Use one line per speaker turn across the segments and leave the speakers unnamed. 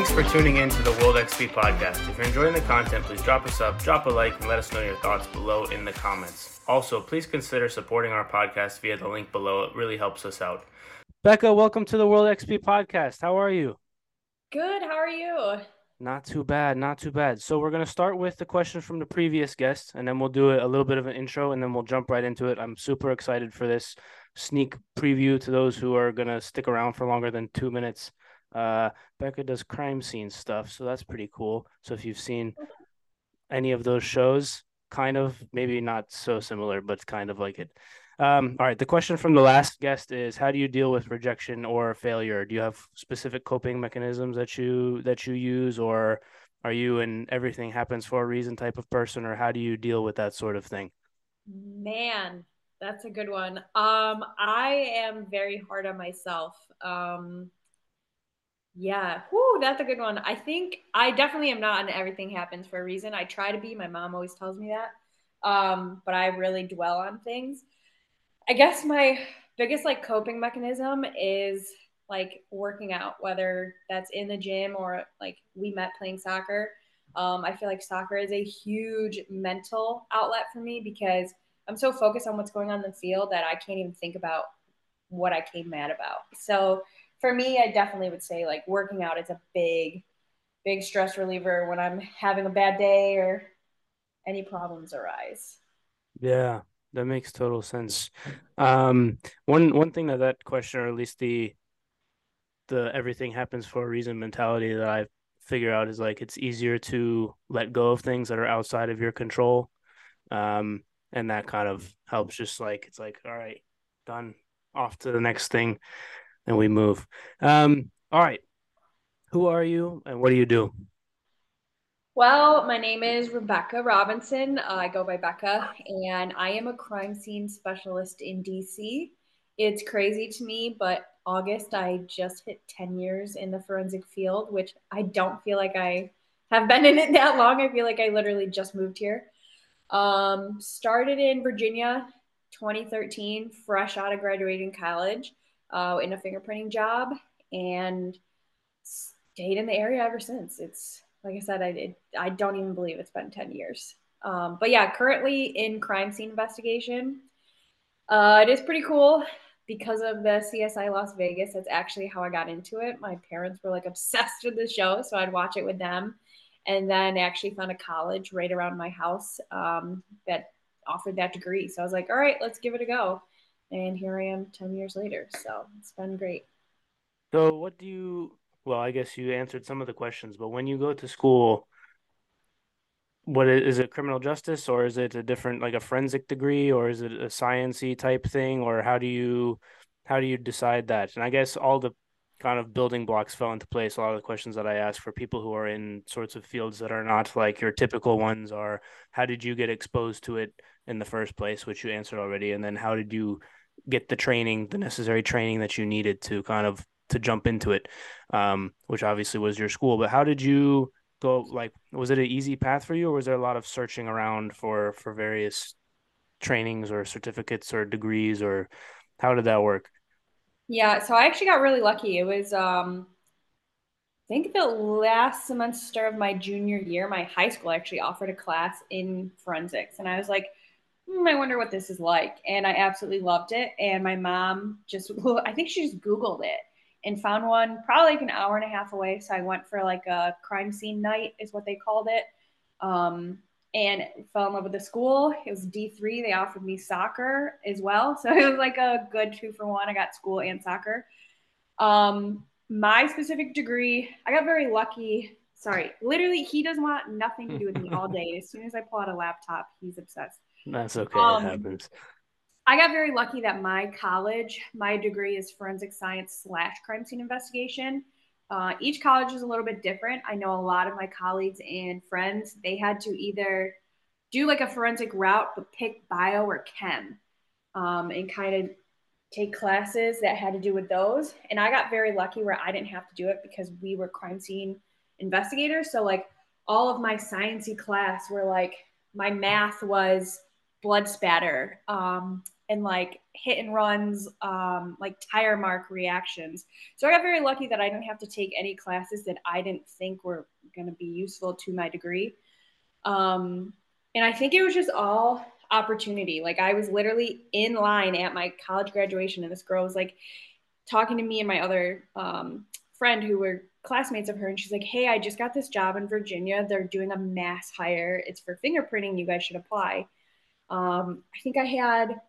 Thanks for tuning in to the World XP podcast. If you're enjoying the content, please drop us up, drop a like, and let us know your thoughts below in the comments. Also, please consider supporting our podcast via the link below. It really helps us out. Becca, welcome to the World XP podcast. How are you?
Good. How are you?
Not too bad, not too bad. So we're gonna start with the question from the previous guest, and then we'll do a little bit of an intro, and then we'll jump right into it. I'm super excited for this sneak preview to those who are gonna stick around for longer than two minutes. Uh, Becca does crime scene stuff, so that's pretty cool. So if you've seen any of those shows, kind of maybe not so similar, but kind of like it. Um, all right. The question from the last guest is: How do you deal with rejection or failure? Do you have specific coping mechanisms that you that you use, or are you an everything happens for a reason type of person, or how do you deal with that sort of thing?
Man, that's a good one. Um, I am very hard on myself. Um, yeah, whoo, that's a good one. I think I definitely am not an everything happens for a reason. I try to be. My mom always tells me that. Um, but I really dwell on things. I guess my biggest like coping mechanism is like working out, whether that's in the gym or like we met playing soccer. Um, I feel like soccer is a huge mental outlet for me because I'm so focused on what's going on in the field that I can't even think about what I came mad about. So for me, I definitely would say like working out is a big, big stress reliever when I'm having a bad day or any problems arise.
Yeah, that makes total sense. Um, one one thing that that question, or at least the the everything happens for a reason mentality that I figure out is like it's easier to let go of things that are outside of your control, um, and that kind of helps. Just like it's like, all right, done, off to the next thing, and we move. Um, all right, who are you, and what do you do?
Well, my name is Rebecca Robinson. Uh, I go by Becca, and I am a crime scene specialist in DC. It's crazy to me, but August, I just hit 10 years in the forensic field, which I don't feel like I have been in it that long. I feel like I literally just moved here. Um, started in Virginia 2013, fresh out of graduating college, uh, in a fingerprinting job, and stayed in the area ever since. It's like I said, I did. I don't even believe it's been 10 years. Um, but yeah, currently in crime scene investigation. Uh, it is pretty cool because of the CSI Las Vegas. That's actually how I got into it. My parents were like obsessed with the show, so I'd watch it with them. And then I actually found a college right around my house um, that offered that degree. So I was like, all right, let's give it a go. And here I am 10 years later. So it's been great.
So, what do you well, I guess you answered some of the questions, but when you go to school, what is, it criminal justice or is it a different like a forensic degree or is it a sciency type thing or how do you how do you decide that? And I guess all the kind of building blocks fell into place. A lot of the questions that I ask for people who are in sorts of fields that are not like your typical ones are how did you get exposed to it in the first place, which you answered already, and then how did you get the training, the necessary training that you needed to kind of to jump into it, um, which obviously was your school. But how did you go? Like, was it an easy path for you, or was there a lot of searching around for for various trainings or certificates or degrees, or how did that work?
Yeah, so I actually got really lucky. It was um, I think the last semester of my junior year, my high school actually offered a class in forensics, and I was like. Hmm, I wonder what this is like. And I absolutely loved it. And my mom just, I think she just Googled it and found one probably like an hour and a half away. So I went for like a crime scene night, is what they called it. Um, and fell in love with the school. It was D3. They offered me soccer as well. So it was like a good two for one. I got school and soccer. Um, my specific degree, I got very lucky. Sorry, literally, he doesn't want nothing to do with me all day. As soon as I pull out a laptop, he's obsessed.
That's okay. Um, it happens.
I got very lucky that my college, my degree is forensic science slash crime scene investigation. Uh, each college is a little bit different. I know a lot of my colleagues and friends, they had to either do like a forensic route, but pick bio or chem um, and kind of take classes that had to do with those. And I got very lucky where I didn't have to do it because we were crime scene investigators. So, like, all of my sciencey class were like, my math was blood spatter. Um, and like hit and runs, um, like tire mark reactions. So I got very lucky that I didn't have to take any classes that I didn't think were going to be useful to my degree. Um, and I think it was just all opportunity. Like I was literally in line at my college graduation, and this girl was like talking to me and my other um, friend who were classmates of her, and she's like, "Hey, I just got this job in Virginia. They're doing a mass hire. It's for fingerprinting. You guys should apply." Um, I think I had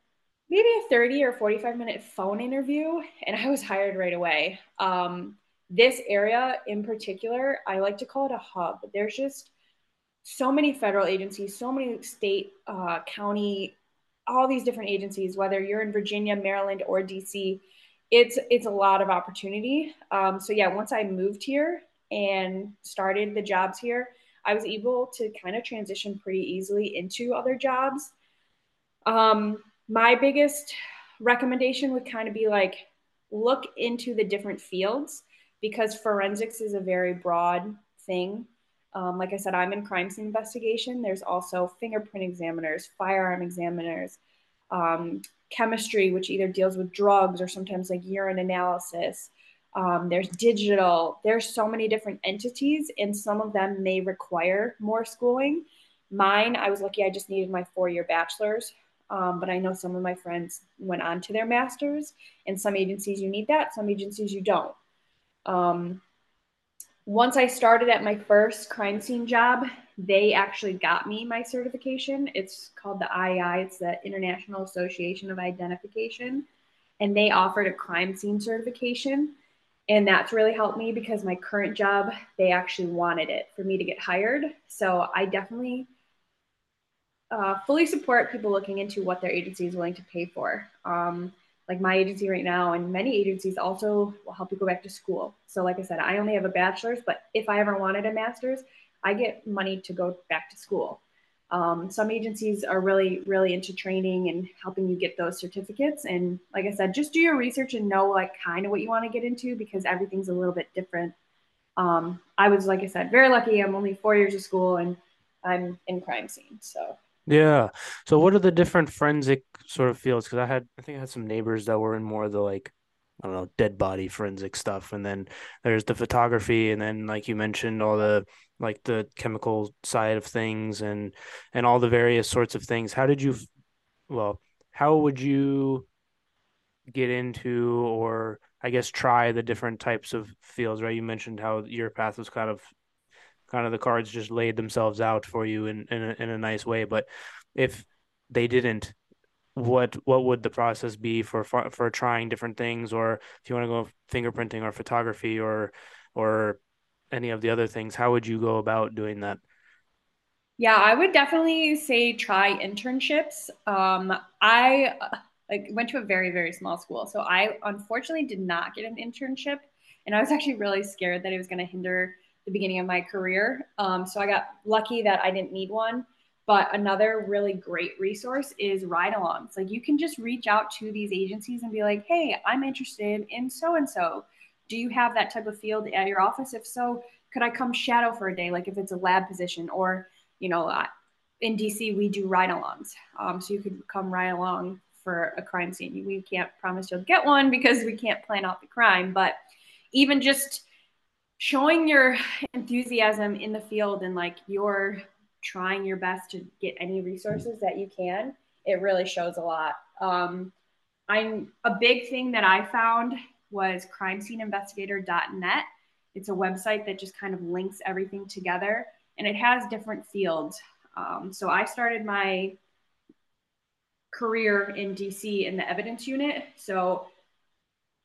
maybe a 30 or 45 minute phone interview and I was hired right away. Um, this area in particular, I like to call it a hub. There's just so many federal agencies, so many state, uh, county, all these different agencies, whether you're in Virginia, Maryland, or DC, it's it's a lot of opportunity. Um, so yeah, once I moved here and started the jobs here, I was able to kind of transition pretty easily into other jobs. Um, my biggest recommendation would kind of be like look into the different fields because forensics is a very broad thing. Um, like I said, I'm in crime scene investigation. There's also fingerprint examiners, firearm examiners, um, chemistry, which either deals with drugs or sometimes like urine analysis. Um, there's digital. There's so many different entities, and some of them may require more schooling. Mine, I was lucky. I just needed my four-year bachelor's, um, but I know some of my friends went on to their masters. And some agencies you need that, some agencies you don't. Um, once I started at my first crime scene job, they actually got me my certification. It's called the IAI, it's the International Association of Identification. And they offered a crime scene certification. And that's really helped me because my current job, they actually wanted it for me to get hired. So I definitely uh, fully support people looking into what their agency is willing to pay for. Um, like my agency right now and many agencies also will help you go back to school. So like I said, I only have a bachelor's, but if I ever wanted a master's, I get money to go back to school. Um, some agencies are really, really into training and helping you get those certificates. And like I said, just do your research and know like kind of what you want to get into because everything's a little bit different. Um, I was, like I said, very lucky. I'm only four years of school and I'm in crime scene. So
Yeah. So what mm-hmm. are the different forensic sort of fields? Because I had, I think I had some neighbors that were in more of the like, I don't know, dead body forensic stuff. And then there's the photography, and then like you mentioned, all the like the chemical side of things and and all the various sorts of things. How did you, well, how would you get into or I guess try the different types of fields, right? You mentioned how your path was kind of kind of the cards just laid themselves out for you in in a, in a nice way. But if they didn't, what what would the process be for for trying different things, or if you want to go fingerprinting or photography or or any of the other things, how would you go about doing that?
Yeah, I would definitely say try internships. Um, I like went to a very very small school, so I unfortunately did not get an internship, and I was actually really scared that it was going to hinder the beginning of my career. Um, so I got lucky that I didn't need one. But another really great resource is ride alongs. Like you can just reach out to these agencies and be like, hey, I'm interested in so and so. Do you have that type of field at your office? If so, could I come shadow for a day? Like if it's a lab position or, you know, in DC, we do ride alongs. Um, so you could come ride along for a crime scene. We can't promise you'll get one because we can't plan out the crime, but even just showing your enthusiasm in the field and like you're trying your best to get any resources that you can, it really shows a lot. Um, I'm a big thing that I found was crime scene crimesceneinvestigator.net. It's a website that just kind of links everything together and it has different fields. Um, so I started my career in DC in the evidence unit. So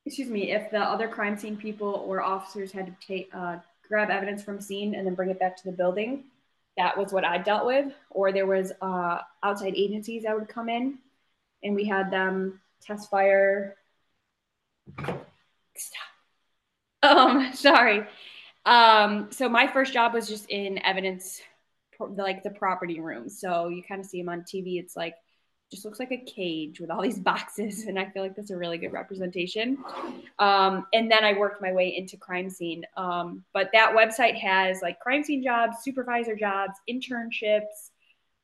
excuse me, if the other crime scene people or officers had to take uh, grab evidence from scene and then bring it back to the building, that was what I dealt with. Or there was uh, outside agencies that would come in, and we had them test fire. Stop. Um, sorry. Um, so my first job was just in evidence, like the property room. So you kind of see them on TV. It's like just looks like a cage with all these boxes and i feel like that's a really good representation. Um, and then i worked my way into crime scene. Um, but that website has like crime scene jobs supervisor jobs internships.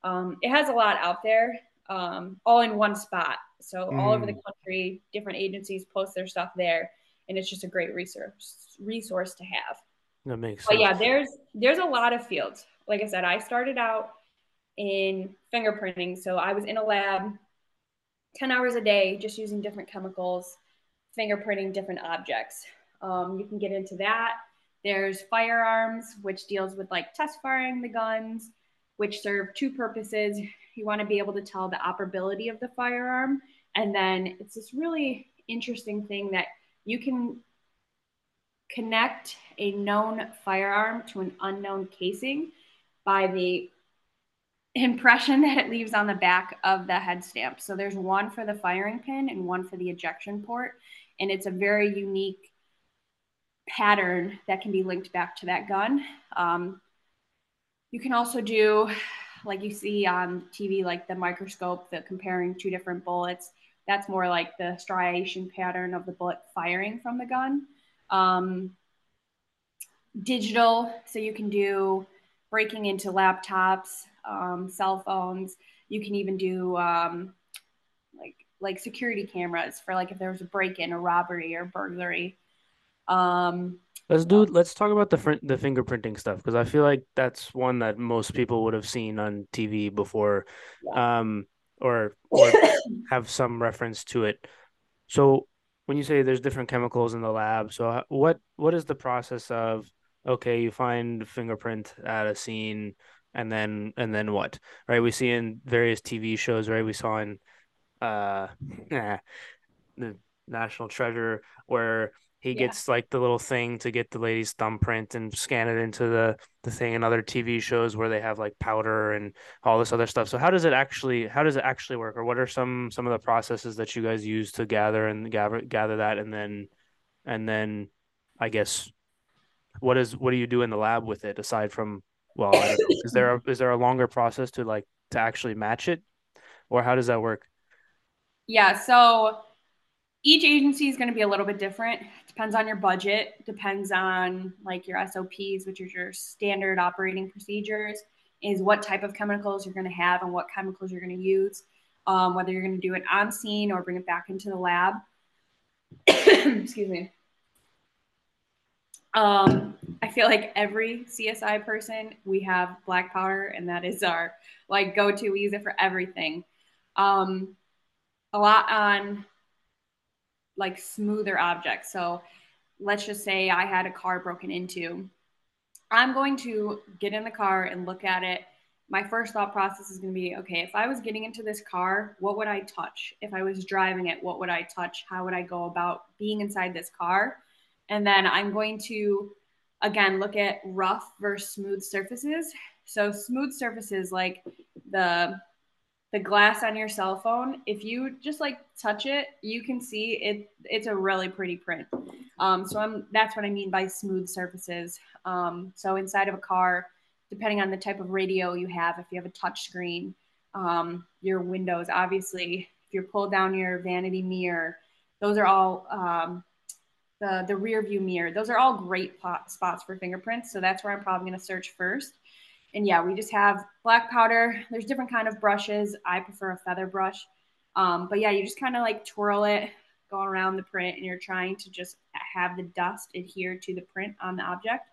Um, it has a lot out there um, all in one spot. So all over the country, different agencies post their stuff there, and it's just a great resource resource to have.
That makes
But yeah, there's there's a lot of fields. Like I said, I started out in fingerprinting, so I was in a lab 10 hours a day just using different chemicals, fingerprinting different objects. Um, you can get into that. There's firearms, which deals with like test firing the guns, which serve two purposes. You want to be able to tell the operability of the firearm. And then it's this really interesting thing that you can connect a known firearm to an unknown casing by the impression that it leaves on the back of the head stamp. So there's one for the firing pin and one for the ejection port. And it's a very unique pattern that can be linked back to that gun. Um, you can also do, like you see on TV, like the microscope, the comparing two different bullets. That's more like the striation pattern of the bullet firing from the gun. Um, digital, so you can do breaking into laptops, um, cell phones. You can even do um, like like security cameras for like if there was a break-in, a robbery, or burglary. Um,
Let's do let's talk about the fr the fingerprinting stuff because I feel like that's one that most people would have seen on TV before,
yeah.
um, or or have some reference to it. So when you say there's different chemicals in the lab, so what what is the process of okay, you find fingerprint at a scene and then and then what? Right? We see in various TV shows, right? We saw in uh the National Treasure where he
yeah.
gets like the little thing to get the lady's thumbprint and scan it into the the thing in other TV shows where they have like powder and all this other stuff. So how does it actually how does it actually work or what are some some of the processes that you guys use to gather and gather gather that and then and then I guess what is what do you do in the lab with it aside from well. Is there a, is there a longer process to like to actually match it or how does that work?
Yeah, so each agency is going to be a little bit different. Depends on your budget, depends on like your SOPs, which is your standard operating procedures, is what type of chemicals you're going to have and what chemicals you're going to use, um, whether you're going to do it on scene or bring it back into the lab. Excuse me. Um, feel like every CSI person, we have black powder, and that is our like go to. We use it for everything. Um, a lot on like smoother objects. So let's just say I had a car broken into. I'm going to get in the car and look at it. My first thought process is going to be okay, if I was getting into this car, what would I touch? If I was driving it, what would I touch? How would I go about being inside this car? And then I'm going to, again, look at rough versus smooth surfaces. So, smooth surfaces like the the glass on your cell phone, if you just like touch it, you can see it. It's a really pretty print. Um, so I'm that's what I mean by smooth surfaces. Um, so inside of a car, depending on the type of radio you have, if you have a touch screen, um, your windows, obviously, if you pull down your vanity mirror, those are all um, the the rear view mirror. Those are all great spots for fingerprints. So that's where I'm probably going to search first and yeah, we just have black powder. There's different kind of brushes. I prefer a feather brush. Um, but yeah, you just kind of like twirl it, go around the print, and you're trying to just have the dust adhere to the print on the object.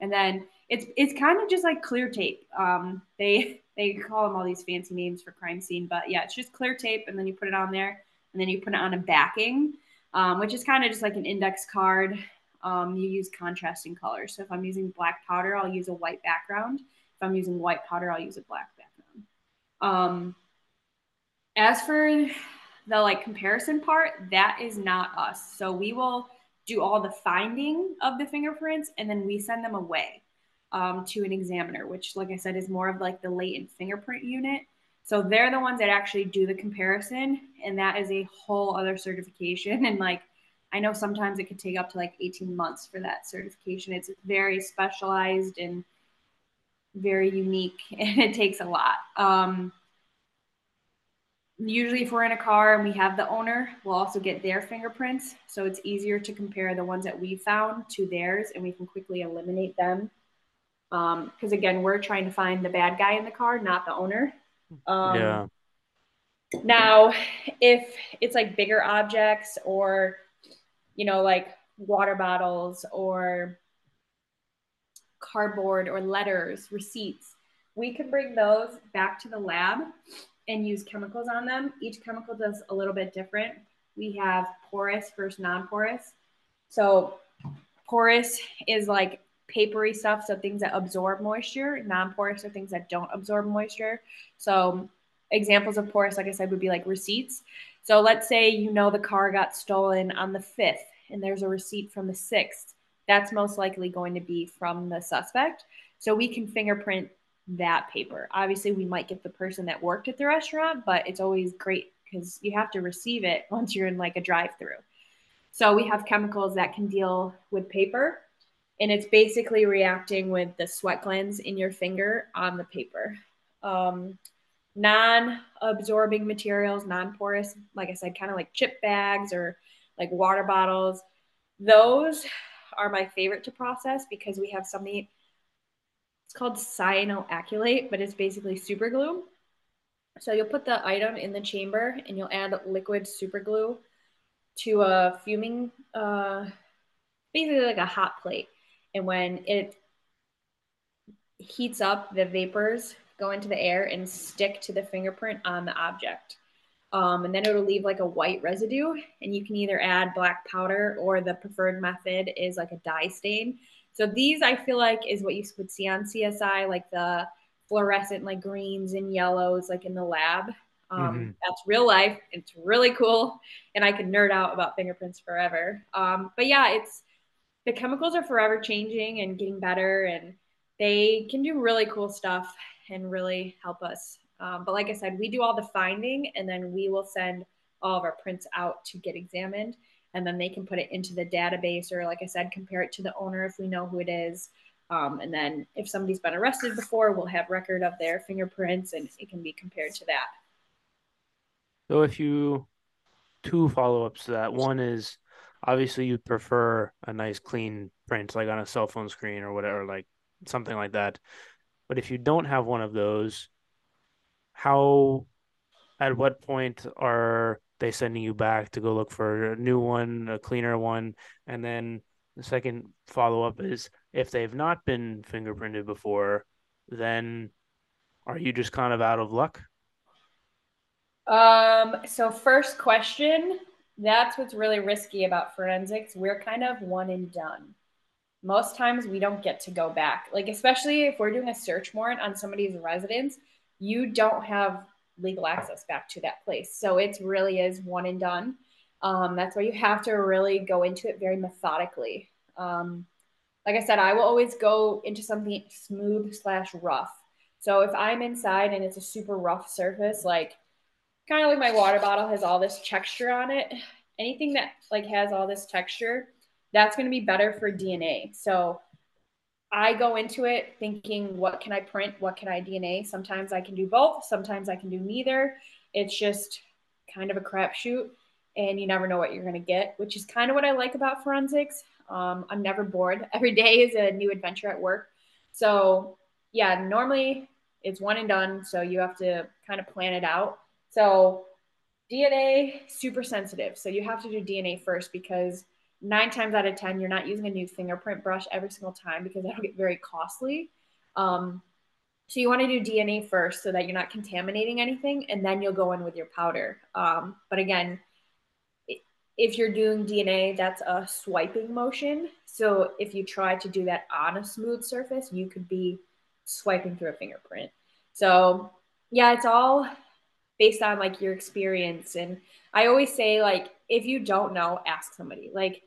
And then it's it's kind of just like clear tape. Um, they they call them all these fancy names for crime scene, but yeah, it's just clear tape, and then you put it on there, and then you put it on a backing, um, which is kind of just like an index card. Um, you use contrasting colors. So if I'm using black powder, I'll use a white background. If I'm using white powder, I'll use a black background. Um, as for the like comparison part, that is not us. So we will do all the finding of the fingerprints and then we send them away um, to an examiner, which, like I said, is more of like the latent fingerprint unit. So they're the ones that actually do the comparison, and that is a whole other certification. And like, I know sometimes it could take up to like 18 months for that certification. It's very specialized and very unique and it takes a lot. Um, usually, if we're in a car and we have the owner, we'll also get their fingerprints. So it's easier to compare the ones that we found to theirs and we can quickly eliminate them. Because um, again, we're trying to find the bad guy in the car, not the owner. Um,
yeah.
Now, if it's like bigger objects or, you know, like water bottles or cardboard or letters, receipts, we can bring those back to the lab and use chemicals on them. Each chemical does a little bit different. We have porous versus non porous. So, porous is like papery stuff, so things that absorb moisture. Non porous are things that don't absorb moisture. So, examples of porous, like I said, would be like receipts. So, let's say you know the car got stolen on the 5th and there's a receipt from the 6th. That's most likely going to be from the suspect. So, we can fingerprint that paper. Obviously, we might get the person that worked at the restaurant, but it's always great because you have to receive it once you're in like a drive through. So we have chemicals that can deal with paper, and it's basically reacting with the sweat glands in your finger on the paper. Um, non absorbing materials, non porous, like I said, kind of like chip bags or like water bottles, those are my favorite to process because we have something it's called cyanoacrylate, but it's basically super glue. So you'll put the item in the chamber and you'll add liquid super glue to a fuming, uh, basically like a hot plate. And when it heats up, the vapors go into the air and stick to the fingerprint on the object. Um, and then it'll leave like a white residue. And you can either add black powder or the preferred method is like a dye stain. So these I feel like is what you would see on CSI, like the fluorescent like greens and yellows, like in the lab. Um, mm-hmm. That's real life. It's really cool, and I could nerd out about fingerprints forever. Um, but yeah, it's the chemicals are forever changing and getting better, and they can do really cool stuff and really help us. Um, but like I said, we do all the finding, and then we will send all of our prints out to get examined and then they can put it into the database or like i said compare it to the owner if we know who it is. Um, and then if somebody's been arrested before we'll have record of their fingerprints and it can be compared to that.
So if you two follow-ups to that. One is obviously you'd prefer a nice clean print like on a cell phone screen or whatever like something like that but if you don't have one of those how at what point are they sending you back to go look for a new one, a cleaner one, and then the second follow up is if they've not been fingerprinted before, then are you just kind of out of luck?
Um, so first question, that's what's really risky about forensics. We're kind of one and done. Most times we don't get to go back. Like especially if we're doing a search warrant on somebody's residence, you don't have legal access back to that place. So it really is one and done. Um, that's why you have to really go into it very methodically. Um, like I said, I will always go into something smooth slash rough. So if I'm inside and it's a super rough surface, like kind of like my water bottle has all this texture on it, anything that like has all this texture, that's going to be better for DNA. So I go into it thinking, what can I print? What can I DNA? Sometimes I can do both. Sometimes I can do neither. It's just kind of a crapshoot, and you never know what you're going to get, which is kind of what I like about forensics. Um, I'm never bored. Every day is a new adventure at work. So, yeah, normally it's one and done. So you have to kind of plan it out. So, DNA, super sensitive. So you have to do DNA first because nine times out of 10, you're not using a new fingerprint brush every single time because that'll get very costly. Um, so you want to do DNA first so that you're not contaminating anything, and then you'll go in with your powder. Um, but again, if you're doing DNA, that's a swiping motion. So if you try to do that on a smooth surface, you could be swiping through a fingerprint. So yeah, it's all based on like your experience. And I always say like if you don't know, ask somebody. Like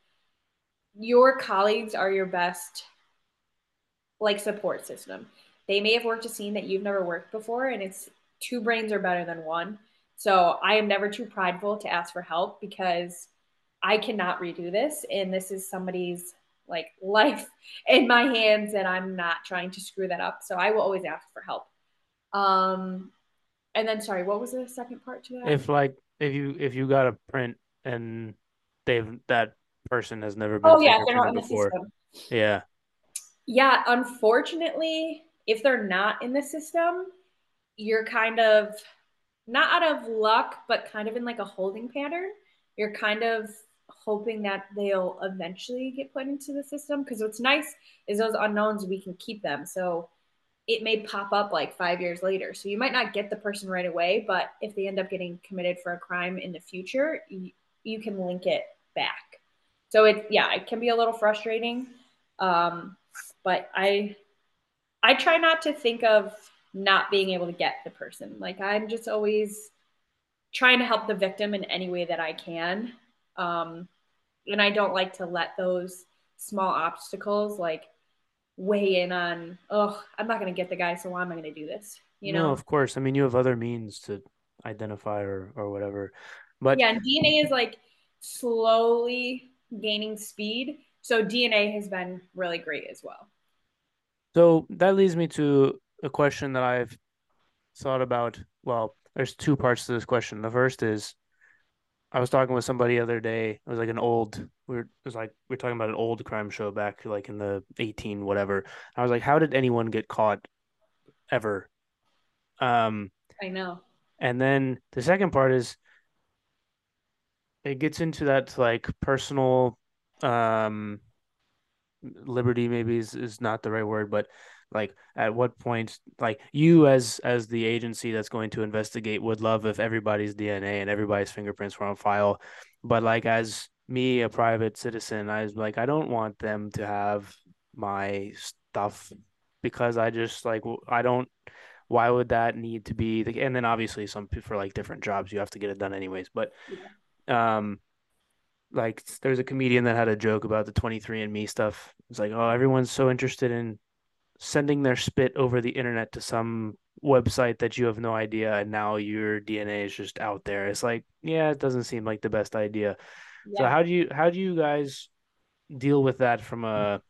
your colleagues are your best like support system. They may have worked a scene that you've never worked before, and it's two brains are better than one. So I am never too prideful to ask for help because I cannot redo this, and this is somebody's like life in my hands, and I'm not trying to screw that up. So I will always ask for help. Um, and then sorry, what was the second part to that?
If like if you if you got a print and they've that person has never been.
Oh yeah, they're not in the system.
Yeah.
Yeah, unfortunately, if they're not in the system, you're kind of not out of luck, but kind of in like a holding pattern. You're kind of hoping that they'll eventually get put into the system because what's nice is those unknowns we can keep them. So it may pop up like five years later. So you might not get the person right away, but if they end up getting committed for a crime in the future, you, you can link it back. So it yeah, it can be a little frustrating. Um, but I I try not to think of not being able to get the person. Like I'm just always trying to help the victim in any way that I can. Um, and I don't like to let those small obstacles like weigh in on, oh, I'm not going to get the guy, so why am I going to do this? You know?
No, of course. I mean, you have other means to identify or or whatever. But
yeah, and DNA is like slowly gaining speed. So DNA has been really great as well.
So that leads me to a question that I've thought about. Well, there's two parts to this question. The first is I was talking with somebody the other day. It was like an old we were it was like we are talking about an old crime show back like in the 18 whatever. I was like, how did anyone get caught ever? Um
I know.
And then the second part is it gets into that like personal um liberty maybe is, is not the right word, but like at what point like you as as the agency that's going to investigate would love if everybody's dna and everybody's fingerprints were on file. But like as me a private citizen i was like i don't want them to have my stuff because i just like i don't why would that need to be the and then obviously some for like different jobs you have to get it done anyways. But um like there's a comedian that had a joke about the 23andme stuff. It's like oh everyone's so interested in sending their spit over the internet to some website that you have no idea and now your DNA is just out there. It's like, yeah, it doesn't seem like the best idea. Yeah. So how do you how do you guys deal with that from a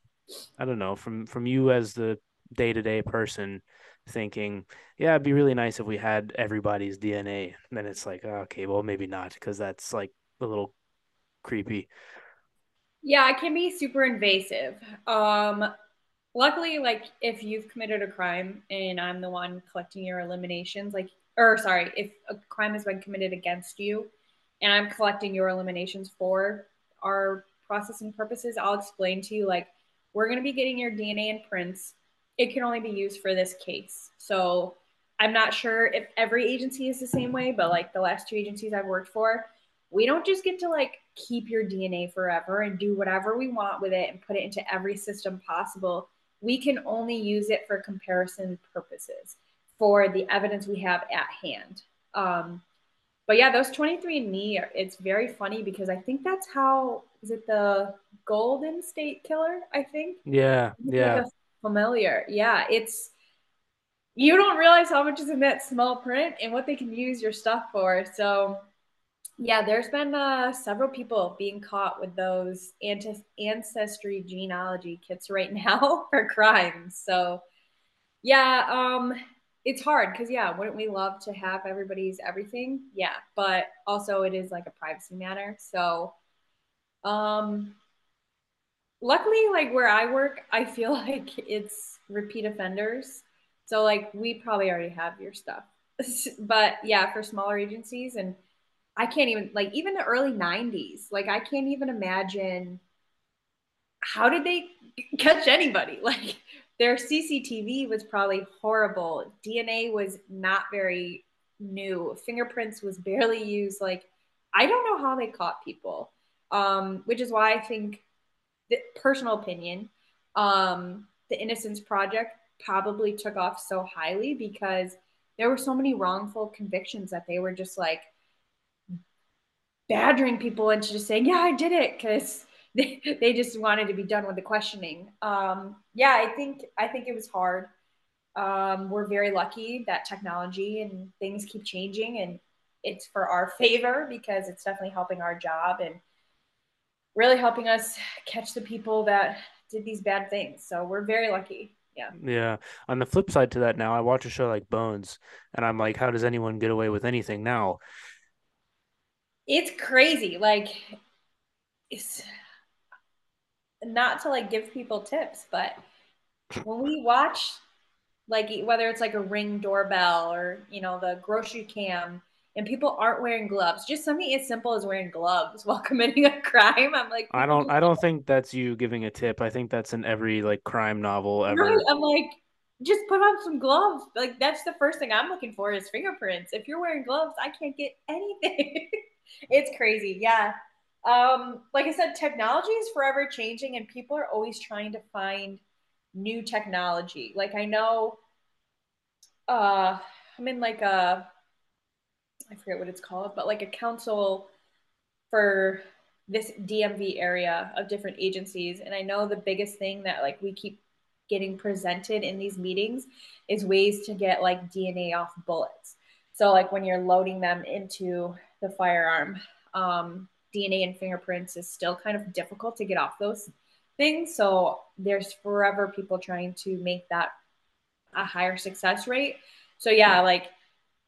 I don't know, from from you as the day-to-day person thinking, yeah, it'd be really nice if we had everybody's DNA. And then it's like, oh, okay, well maybe not because that's like a little creepy.
Yeah, it can be super invasive. Um luckily, like if you've committed a crime and I'm the one collecting your eliminations, like, or sorry, if a crime has been committed against you and I'm collecting your eliminations for our processing purposes, I'll explain to you, like, we're going to be getting your DNA and prints. It can only be used for this case. So I'm not sure if every agency is the same way, but like the last two agencies I've worked for, we don't just get to like keep your DNA forever and do whatever we want with it and put it into every system possible we can only use it for comparison purposes for the evidence we have at hand. Um, but yeah, those 23andMe, it's very funny because I think that's how, is it the Golden State Killer? I think.
Yeah. Yeah. Like
familial. Yeah. It's, you don't realize how much is in that small print and what they can use your stuff for. So yeah, there's been uh, several people being caught with those ancestry genealogy kits right now for crimes. So, yeah, um, it's hard because yeah, wouldn't we love to have everybody's everything? Yeah, but also it is like a privacy matter. So, um, luckily, like where I work, I feel like it's repeat offenders. So like we probably already have your stuff, but yeah, for smaller agencies and I can't even like even the early 90s, like I can't even imagine how did they catch anybody? Like their CCTV was probably horrible. DNA was not very new. Fingerprints was barely used. Like I don't know how they caught people. Um, which is why I think the personal opinion, um, the Innocence Project probably took off so highly because there were so many wrongful convictions that they were just like, badgering people into just saying, yeah, I did it because they, they just wanted to be done with the questioning. Um, yeah, I think I think it was hard. Um, we're very lucky that technology and things keep changing and it's for our favor because it's definitely helping our job and really helping us catch the people that did these bad things. So we're very lucky. Yeah.
Yeah. On the flip side to that now, I watch a show like Bones and I'm like, how does anyone get away with anything now?
It's crazy. Like it's not to like give people tips, but when we watch like whether it's like a ring doorbell or you know the grocery cam and people aren't wearing gloves. Just something as simple as wearing gloves while committing a crime. I'm like,
I don't I don't think that's you giving a tip. I think that's in every like crime novel
right.
ever.
I'm like, just put on some gloves. Like that's the first thing I'm looking for is fingerprints. If you're wearing gloves, I can't get anything. it's crazy. Yeah. Um, like I said, technology is forever changing and people are always trying to find new technology. Like I know uh I'm in like a I forget what it's called, but like a council for this DMV area of different agencies. And I know the biggest thing that like we keep getting presented in these meetings is ways to get like DNA off bullets. So like when you're loading them into the firearm, um, DNA and fingerprints is still kind of difficult to get off those things. So there's forever people trying to make that a higher success rate. So yeah, like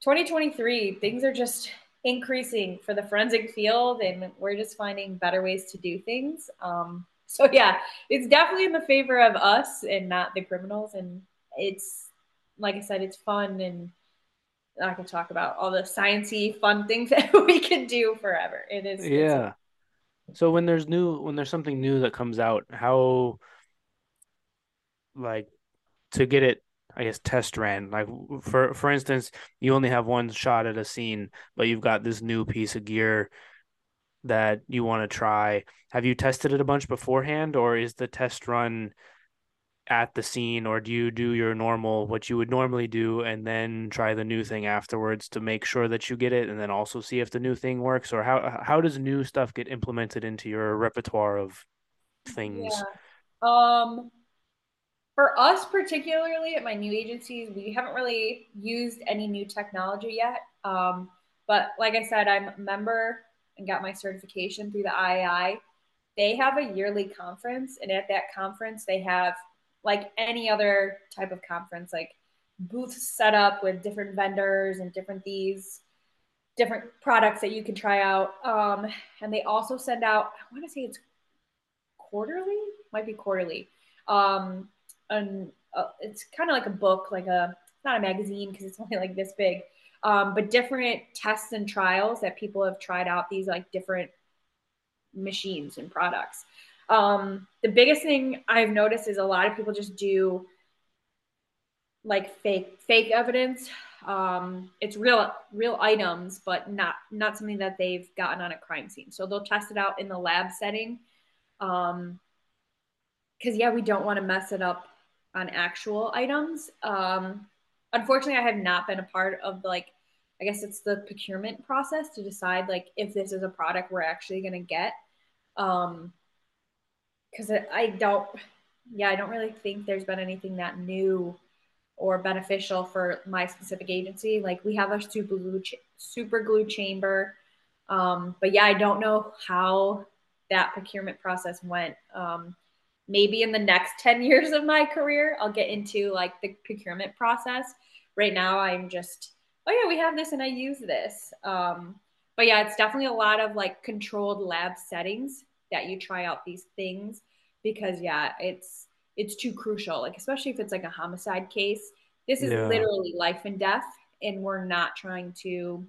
2023, things are just increasing for the forensic field, and we're just finding better ways to do things. Um, so yeah, it's definitely in the favor of us and not the criminals. And it's like I said, it's fun, and I can talk about all the sciency fun things that we can do forever. It is
yeah. So when there's new when there's something new that comes out, how like to get it I guess test ran. Like for for instance, you only have one shot at a scene, but you've got this new piece of gear that you want to try. Have you tested it a bunch beforehand, or is the test run at the scene, or do you do your normal what you would normally do and then try the new thing afterwards to make sure that you get it, and then also see if the new thing works, or how how does new stuff get implemented into your repertoire of things?
Yeah. Um for us, particularly at my new agencies, we haven't really used any new technology yet. Um, but like I said, I'm a member and got my certification through the IAI. They have a yearly conference, and at that conference, they have like any other type of conference, like booths set up with different vendors and different these different products that you can try out. Um, and they also send out, I want to say it's quarterly, might be quarterly. Um, an uh, it's kind of like a book, like a not a magazine because it's only like this big, um, but different tests and trials that people have tried out these like different machines and products. Um, the biggest thing I've noticed is a lot of people just do like fake fake evidence. Um, it's real real items, but not not something that they've gotten on a crime scene. So they'll test it out in the lab setting. Um, because yeah, we don't want to mess it up on actual items. Um, unfortunately, I have not been a part of like, I guess it's the procurement process to decide like if this is a product we're actually going to get. Um, because I don't, yeah, I don't really think there's been anything that new or beneficial for my specific agency. Like we have a super glue, ch- super glue chamber. Um, but yeah, I don't know how that procurement process went. Um, maybe in the next 10 years of my career, I'll get into like the procurement process. Right now, I'm just, oh yeah, we have this and I use this. Um, but yeah, it's definitely a lot of like controlled lab settings that you try out these things because yeah, it's it's too crucial. Like especially if it's like a homicide case, this is yeah. literally life and death, and we're not trying to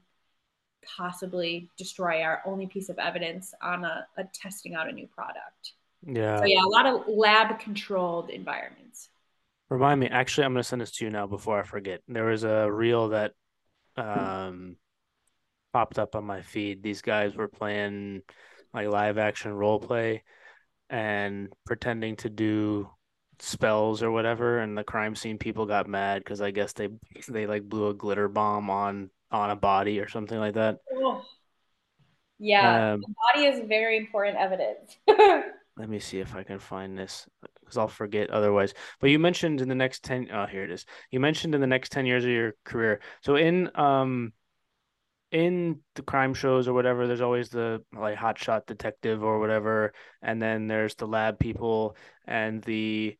possibly destroy our only piece of evidence on a, a testing out a new product.
Yeah.
So yeah, a lot of lab controlled environments.
Remind me, actually, I'm going to send this to you now before I forget. There was a reel that um, popped up on my feed. These guys were playing like live action role play and pretending to do spells or whatever and the crime scene people got mad because i guess they they like blew a glitter bomb on on a body or something like that oh.
yeah um, the body is very important evidence
let me see if I can find this because I'll forget otherwise. But you mentioned in the next 10 oh here it is. You mentioned in the next 10 years of your career. So in um in the crime shows or whatever, there's always the like hotshot detective or whatever, and then there's the lab people and the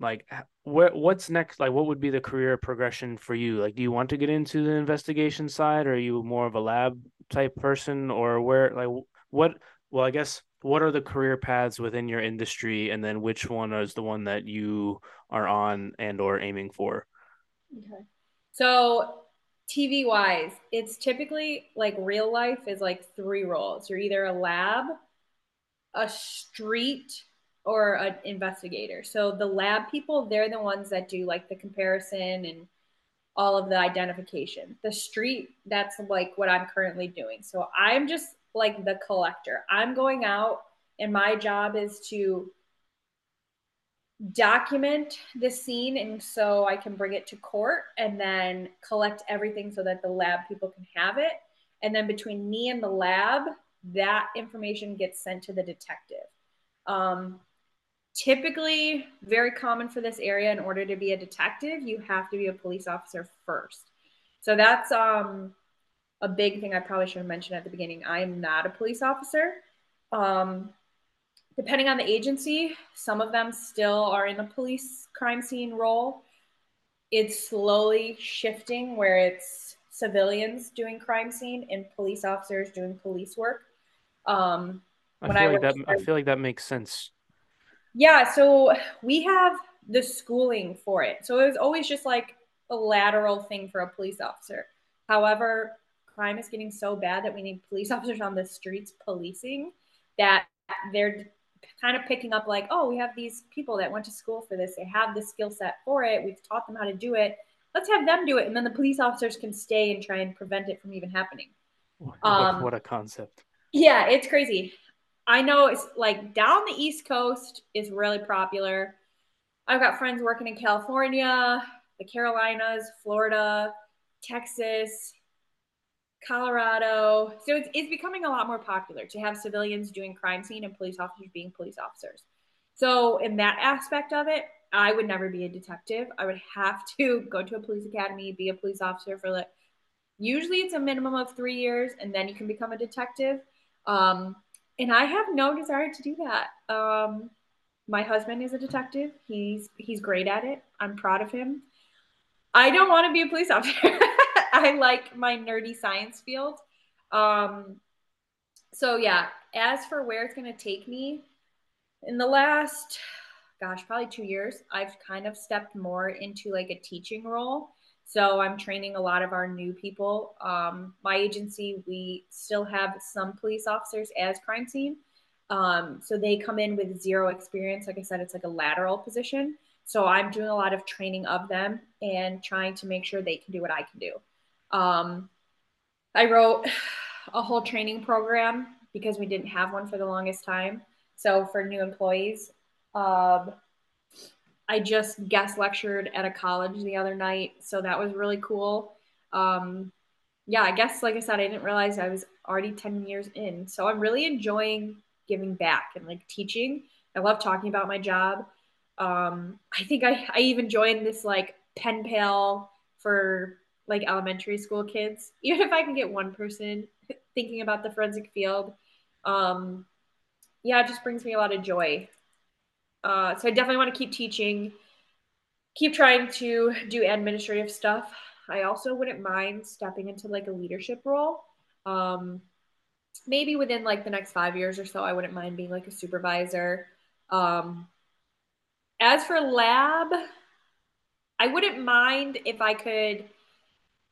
like what what's next like what would be the career progression for you? Like do you want to get into the investigation side? Or are you more of a lab type person or where like what well i guess what are the career paths within your industry and then which one is the one that you are on and or aiming for?
Okay. So TV wise, it's typically like real life is like three roles. You're either a lab, a street, or an investigator. So the lab people, they're the ones that do like the comparison and all of the identification. The street, that's like what I'm currently doing. So I'm just like the collector. I'm going out and my job is to document the scene and so I can bring it to court and then collect everything so that the lab people can have it. And then between me and the lab, that information gets sent to the detective. Um, typically, very common for this area, in order to be a detective, you have to be a police officer first. So that's um, a big thing I probably should have mentioned at the beginning. I am not a police officer. Um, depending on the agency, some of them still are in a police crime scene role. It's slowly shifting where it's civilians doing crime scene and police officers doing police work. Um,
I feel I like that. I feel like that makes sense.
Yeah, so we have the schooling for it. So it was always just like a lateral thing for a police officer. However, crime is getting so bad that we need police officers on the streets policing that they're kind of picking up like, oh, we have these people that went to school for this. They have the skill set for it. We've taught them how to do it. Let's have them do it. And then the police officers can stay and try and prevent it from even happening.
What, um, what a concept.
Yeah, it's crazy. I know it's like down the East Coast is really popular. I've got friends working in California, the Carolinas, Florida, Texas, Colorado. So it's, it's becoming a lot more popular to have civilians doing crime scene and police officers being police officers. So, in that aspect of it, I would never be a detective. I would have to go to a police academy, be a police officer for like, usually it's a minimum of three years, and then you can become a detective. Um, and I have no desire to do that. Um, my husband is a detective. He's he's great at it. I'm proud of him. I don't want to be a police officer. I like my nerdy science field. Um, so yeah, as for where it's going to take me, in the last, gosh, probably two years, I've kind of stepped more into like a teaching role. So I'm training a lot of our new people. Um, my agency, we still have some police officers as crime scene. Um, so they come in with zero experience. Like I said, it's like a lateral position. So I'm doing a lot of training of them and trying to make sure they can do what I can do. Um, I wrote a whole training program because we didn't have one for the longest time. So for new employees, um, I just guest lectured at a college the other night, so that was really cool. Um, yeah, I guess like I said, I didn't realize I was already 10 years in. So I'm really enjoying giving back and like teaching. I love talking about my job. Um, I think I, I even joined this like pen pal for like elementary school kids, even if I can get one person thinking about the forensic field, um, yeah, it just brings me a lot of joy. Uh, so I definitely want to keep teaching, keep trying to do administrative stuff. I also wouldn't mind stepping into like a leadership role. Um, maybe within like the next five years or so, I wouldn't mind being like a supervisor. Um, as for lab, I wouldn't mind if I could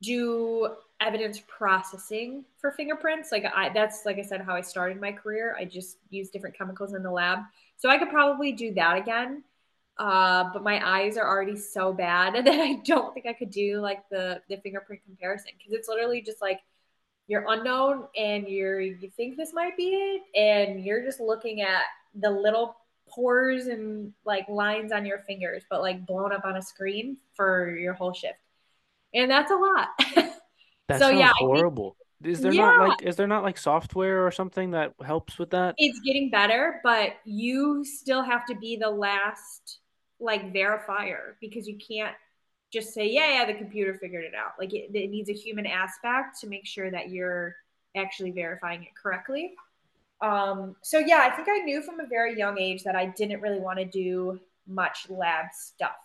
do evidence processing for fingerprints. Like I that's like I said how I started my career. I just use different chemicals in the lab. So I could probably do that again. Uh, but my eyes are already so bad that I don't think I could do like the the fingerprint comparison because it's literally just like you're unknown and you're you think this might be it and you're just looking at the little pores and like lines on your fingers but like blown up on a screen for your whole shift and that's a lot.
that so yeah, horrible. Think, is there yeah, not like is there not like software or something that helps with that?
It's getting better, but you still have to be the last like verifier because you can't just say, yeah, yeah, the computer figured it out. Like it, it needs a human aspect to make sure that you're actually verifying it correctly. Um, so yeah, I think I knew from a very young age that I didn't really want to do much lab stuff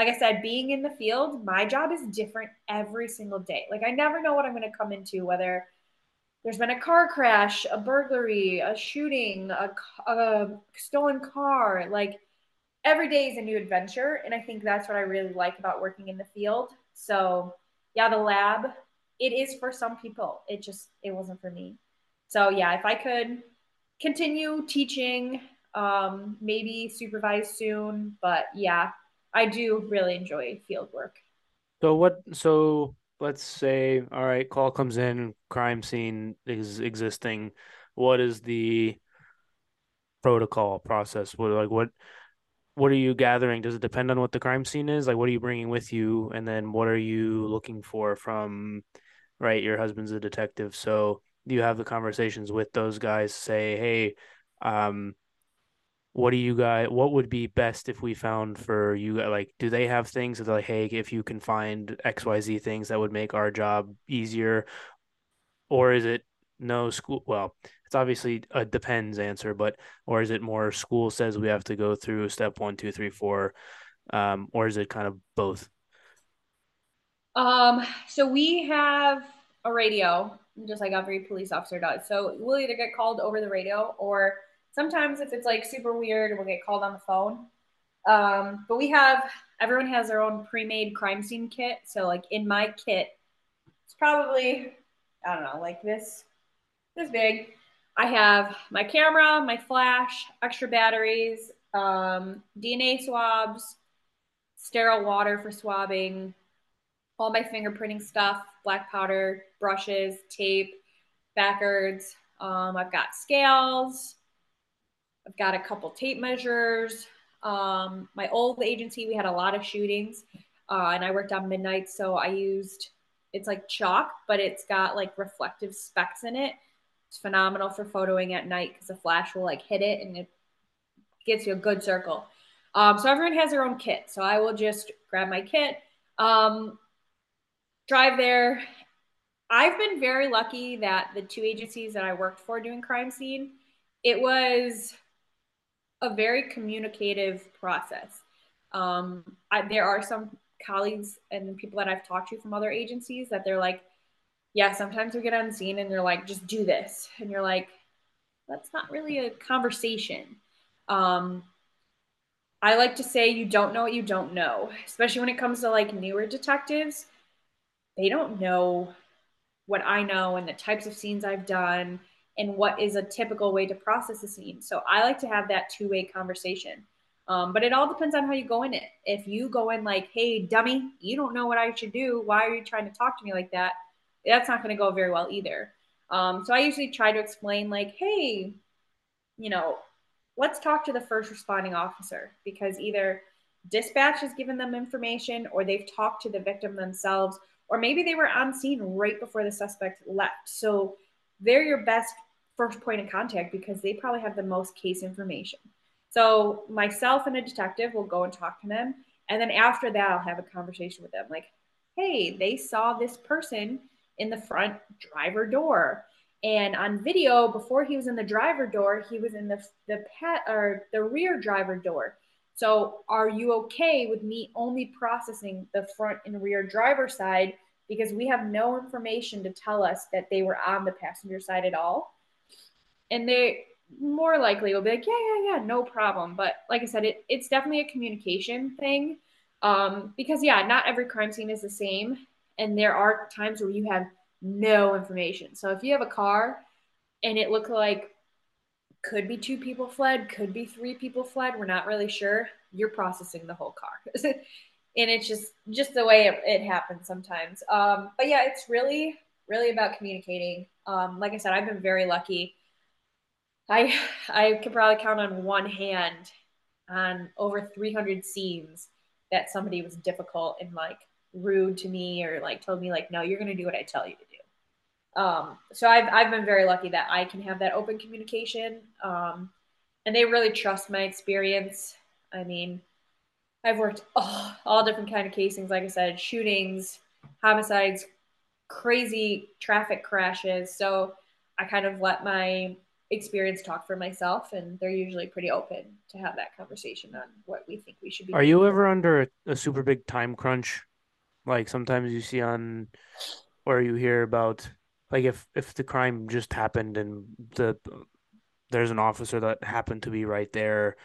like I said, being in the field, my job is different every single day. Like I never know what I'm going to come into, whether there's been a car crash, a burglary, a shooting, a, a stolen car. Like every day is a new adventure. And I think that's what I really like about working in the field. So, yeah, the lab, it is for some people. It just it wasn't for me. So yeah, if I could continue teaching, um, maybe supervise soon, but yeah, I do really enjoy field work.
So what? So let's say, all right, call comes in, crime scene is existing. What is the protocol process? What like what what are you gathering? Does it depend on what the crime scene is? Like, what are you bringing with you, and then what are you looking for from, right? Your husband's a detective, so you have the conversations with those guys? Say, hey, um, what do you guys what would be best if we found for you like do they have things that like hey if you can find xyz things that would make our job easier? Or is it no school well it's obviously a depends answer but or is it more school says we have to go through step one two three four um or is it kind of both?
Um so we have a radio just like every police officer does. So we'll either get called over the radio or sometimes if it's like super weird, we'll get called on the phone. Um, but we have everyone has their own pre-made crime scene kit. So like in my kit, it's probably I don't know, like this this big. I have my camera, my flash, extra batteries, um, DNA swabs, sterile water for swabbing, all my fingerprinting stuff, black powder, brushes, tape, backwards. Um, I've got scales, I've got a couple tape measures. Um, my old agency, we had a lot of shootings, uh, and I worked on midnight, so I used it's like chalk, but it's got like reflective specks in it. It's phenomenal for photoing at night because the flash will like hit it and it gets you a good circle. Um, so everyone has their own kit. So I will just grab my kit, um, drive there. I've been very lucky that the two agencies that I worked for doing crime scene, it was a very communicative process. Um, I, there are some colleagues and people that I've talked to from other agencies that they're like, yeah, sometimes we get on scene and they're like, just do this. And you're like, that's not really a conversation. Um, I like to say you don't know what you don't know, especially when it comes to like newer detectives. They don't know what I know and the types of scenes I've done and what is a typical way to process a scene. So I like to have that two way conversation. Um, but it all depends on how you go in it. If you go in like, hey, dummy, you don't know what I should do. Why are you trying to talk to me like that? That's not going to go very well either. Um, so I usually try to explain, like, hey, you know, let's talk to the first responding officer because either dispatch has given them information or they've talked to the victim themselves, or maybe they were on scene right before the suspect left. So they're your best first point of contact because they probably have the most case information. So myself and a detective will go and talk to them. And then after that, I'll have a conversation with them like, hey, they saw this person in the front driver door. And on video, before he was in the driver door, he was in the the pet or the rear driver door. So are you okay with me only processing the front and rear driver side because we have no information to tell us that they were on the passenger side at all. And they more likely will be like, yeah, yeah, yeah, no problem. But like I said, it, it's definitely a communication thing. Um, because yeah, not every crime scene is the same. And there are times where you have no information. So if you have a car and it looked like could be two people fled, could be three people fled, we're not really sure, you're processing the whole car. and it's just just the way it, it happens sometimes um, but yeah it's really really about communicating um, like i said i've been very lucky i i could probably count on one hand on over 300 scenes that somebody was difficult and like rude to me or like told me like no you're going to do what i tell you to do um, so I've, I've been very lucky that i can have that open communication um, and they really trust my experience i mean I've worked oh, all different kind of casings, like I said, shootings, homicides, crazy traffic crashes. So I kind of let my experience talk for myself, and they're usually pretty open to have that conversation on what we think we should be.
Are you ever under a, a super big time crunch? Like sometimes you see on, or you hear about, like if if the crime just happened and the there's an officer that happened to be right there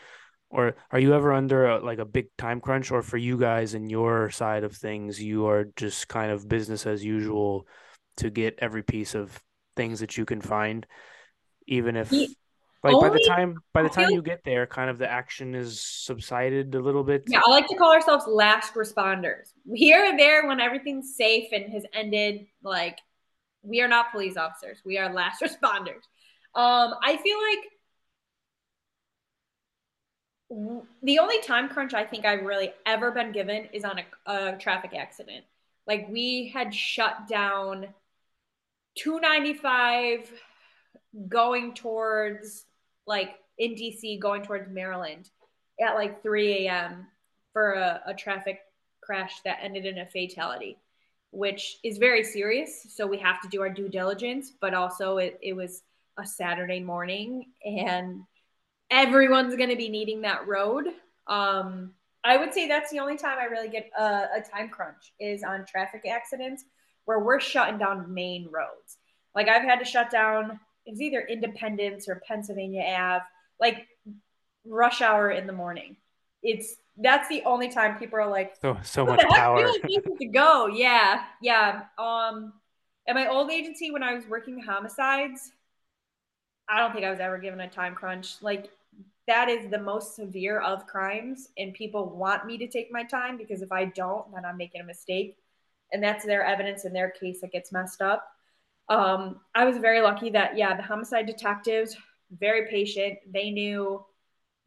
or are you ever under a, like a big time crunch or for you guys in your side of things you are just kind of business as usual to get every piece of things that you can find, even if
The
like by the time by the time you get there, kind of the action is subsided a little bit.
yeah, I like to call ourselves last responders. We are there when everything's safe and has ended. Like we are not police officers. We are last responders. Um, I feel like the only time crunch I think I've really ever been given is on a, a traffic accident. Like we had shut down 295 going towards like in DC going towards Maryland at like 3 a.m. for a, a traffic crash that ended in a fatality, which is very serious. So we have to do our due diligence, but also it, it was a Saturday morning and everyone's going to be needing that road. Um, I would say that's the only time I really get a, a time crunch is on traffic accidents where we're shutting down main roads. Like I've had to shut down it's either Independence or Pennsylvania Ave, like rush hour in the morning. It's that's the only time people are like,
So so much power.
to go." Yeah, yeah. Um, at my old agency when I was working homicides, I don't think I was ever given a time crunch. Like that is the most severe of crimes, and people want me to take my time because if I don't, then I'm making a mistake, and that's their evidence in their case that gets messed up. Um, I was very lucky that yeah, the homicide detectives very patient. They knew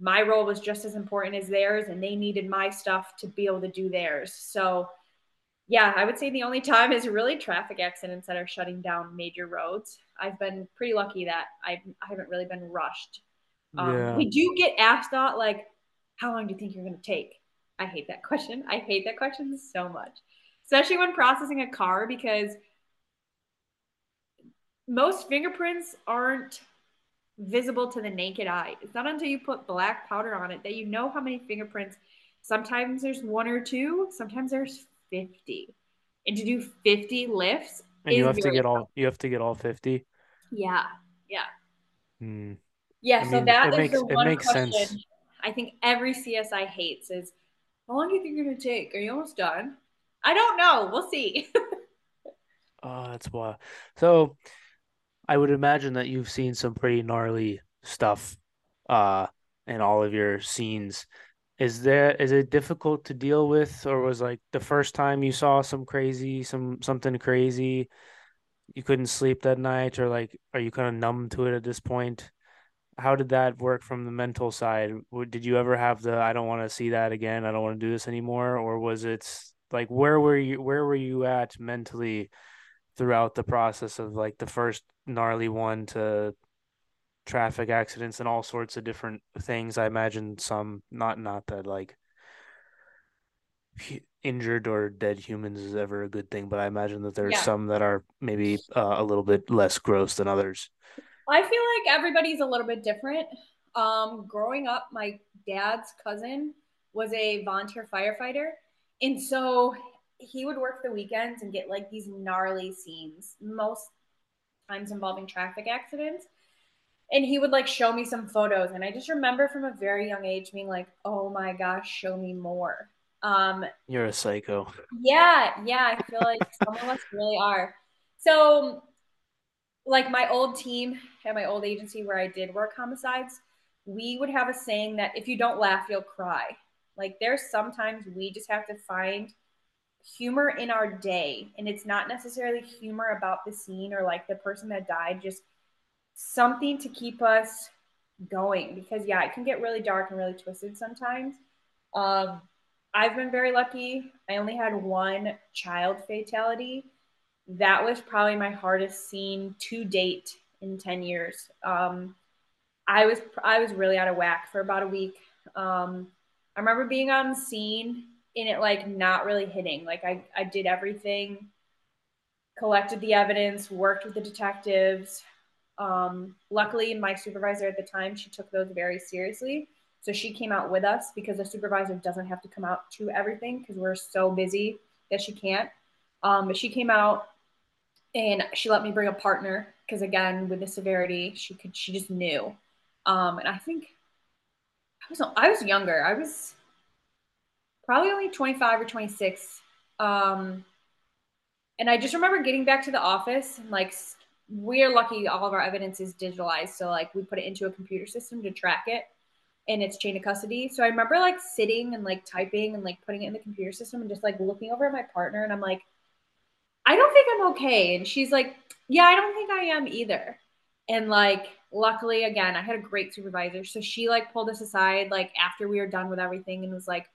my role was just as important as theirs, and they needed my stuff to be able to do theirs. So yeah, I would say the only time is really traffic accidents that are shutting down major roads. I've been pretty lucky that I've, I haven't really been rushed. Um,
Yeah.
we do get asked that, like, how long do you think you're going to take? I hate that question. I hate that question so much, especially when processing a car because most fingerprints aren't visible to the naked eye. It's not until you put black powder on it that you know how many fingerprints. Sometimes there's one or two, sometimes there's 50. And to do 50 lifts
And you have to get all you have to get all 50.
Yeah. Yeah.
Hmm.
Yeah.
I
So
mean,
that is
makes
the one
makes sense.
question I think every CSI hates is how long do you think you're going to take? Are you almost done? I don't know. We'll see.
Oh, that's wild. So I would imagine that you've seen some pretty gnarly stuff uh in all of your scenes. Is there is it difficult to deal with, or was like the first time you saw some crazy, some something crazy, you couldn't sleep that night, or like are you kind of numb to it at this point? How did that work from the mental side? Did you ever have the I don't want to see that again, I don't want to do this anymore, or was it like where were you where were you at mentally throughout the process of like the first gnarly one to traffic accidents and all sorts of different things. I imagine some not not that like injured or dead humans is ever a good thing, but I imagine that there's
yeah.
some that are maybe uh, a little bit less gross than others.
I feel like everybody's a little bit different. Um, growing up, my dad's cousin was a volunteer firefighter. And so he would work the weekends and get like these gnarly scenes, most times involving traffic accidents. And he would like show me some photos. And I just remember from a very young age being like, oh my gosh, show me more. Um,
You're a psycho.
yeah, yeah, I feel like some of us really are. So like my old team at my old agency where I did work homicides, we would have a saying that if you don't laugh, you'll cry. Like there's sometimes we just have to find humor in our day. And it's not necessarily humor about the scene or like the person that died, just something to keep us going. Because yeah, it can get really dark and really twisted sometimes. Um, I've been very lucky. I only had one child fatality that was probably my hardest scene to date in 10 years. Um, I was I was really out of whack for about a week. Um, I remember being on scene and it like not really hitting. Like I, I did everything, collected the evidence, worked with the detectives. Um, luckily, my supervisor at the time, she took those very seriously. So she came out with us because the supervisor doesn't have to come out to everything because we're so busy that she can't. Um, but she came out and she let me bring a partner because again with the severity she could she just knew um and i think i was i was younger i was probably only 25 or 26 um And I just remember getting back to the office and like we're lucky all of our evidence is digitalized. So like we put it into a computer system to track it and its chain of custody. So I remember like sitting and like typing and like putting it in the computer system and just like looking over at my partner and I'm like, I don't think I'm okay. And she's like, Yeah, I don't think I am either. And like, luckily, again, I had a great supervisor. So she like pulled us aside like after we were done with everything and was like,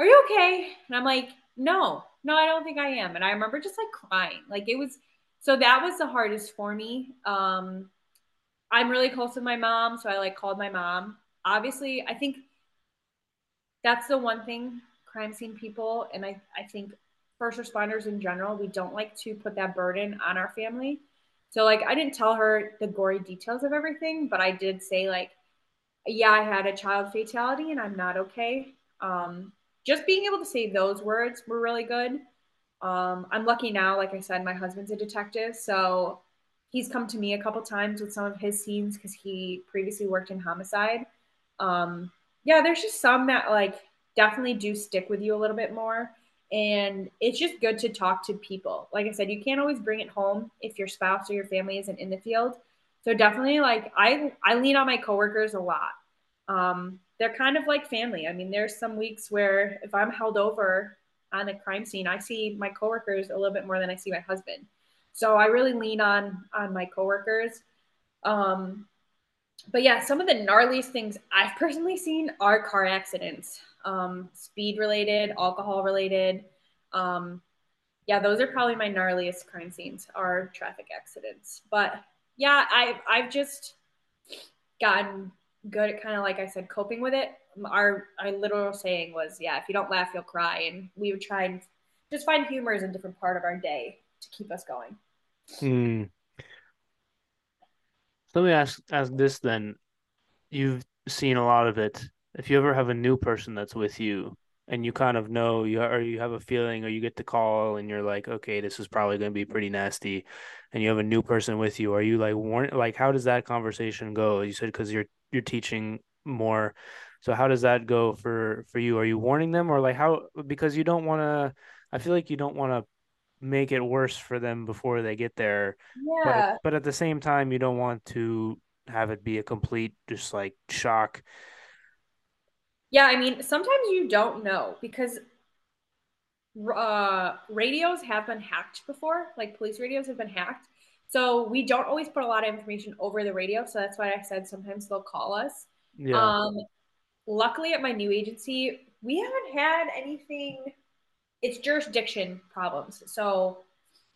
Are you okay? And I'm like, No, no, I don't think I am. And I remember just like crying. Like it was so that was the hardest for me. Um, I'm really close with my mom, so I like called my mom. Obviously, I think that's the one thing crime scene people and I, I think first responders in general, we don't like to put that burden on our family. So like I didn't tell her the gory details of everything, but I did say like, yeah, I had a child fatality and I'm not okay. Um, just being able to say those words were really good. Um, I'm lucky now, like I said, my husband's a detective, so he's come to me a couple times with some of his scenes because he previously worked in homicide. Um, yeah, there's just some that like definitely do stick with you a little bit more. And it's just good to talk to people. Like I said, you can't always bring it home if your spouse or your family isn't in the field. So definitely like I I lean on my coworkers a lot. Um, they're kind of like family. I mean, there's some weeks where if I'm held over on a crime scene, I see my coworkers a little bit more than I see my husband. So I really lean on on my coworkers. Um, but yeah, some of the gnarliest things I've personally seen are car accidents, um, speed related, alcohol related. Um, yeah, those are probably my gnarliest crime scenes are traffic accidents. But yeah, I've I've just gotten good at kind of like I said, coping with it. Our our literal saying was, yeah, if you don't laugh, you'll cry, and we would try and just find humor as a different part of our day to keep us going.
Hmm. Let me ask ask this then. You've seen a lot of it. If you ever have a new person that's with you and you kind of know you or you have a feeling or you get the call and you're like, okay, this is probably going to be pretty nasty, and you have a new person with you, are you like warn like how does that conversation go? You said because you're you're teaching more, so how does that go for for you? Are you warning them or like how because you don't want to? I feel like you don't want to make it worse for them before they get there. But
Yeah.
but at the same time, you don't want to have it be a complete just like shock.
Yeah, I mean, sometimes you don't know because uh, radios have been hacked before, like police radios have been hacked. So we don't always put a lot of information over the radio. So that's why I said sometimes they'll call us.
Yeah.
Um, luckily, at my new agency, we haven't had anything, it's jurisdiction problems. So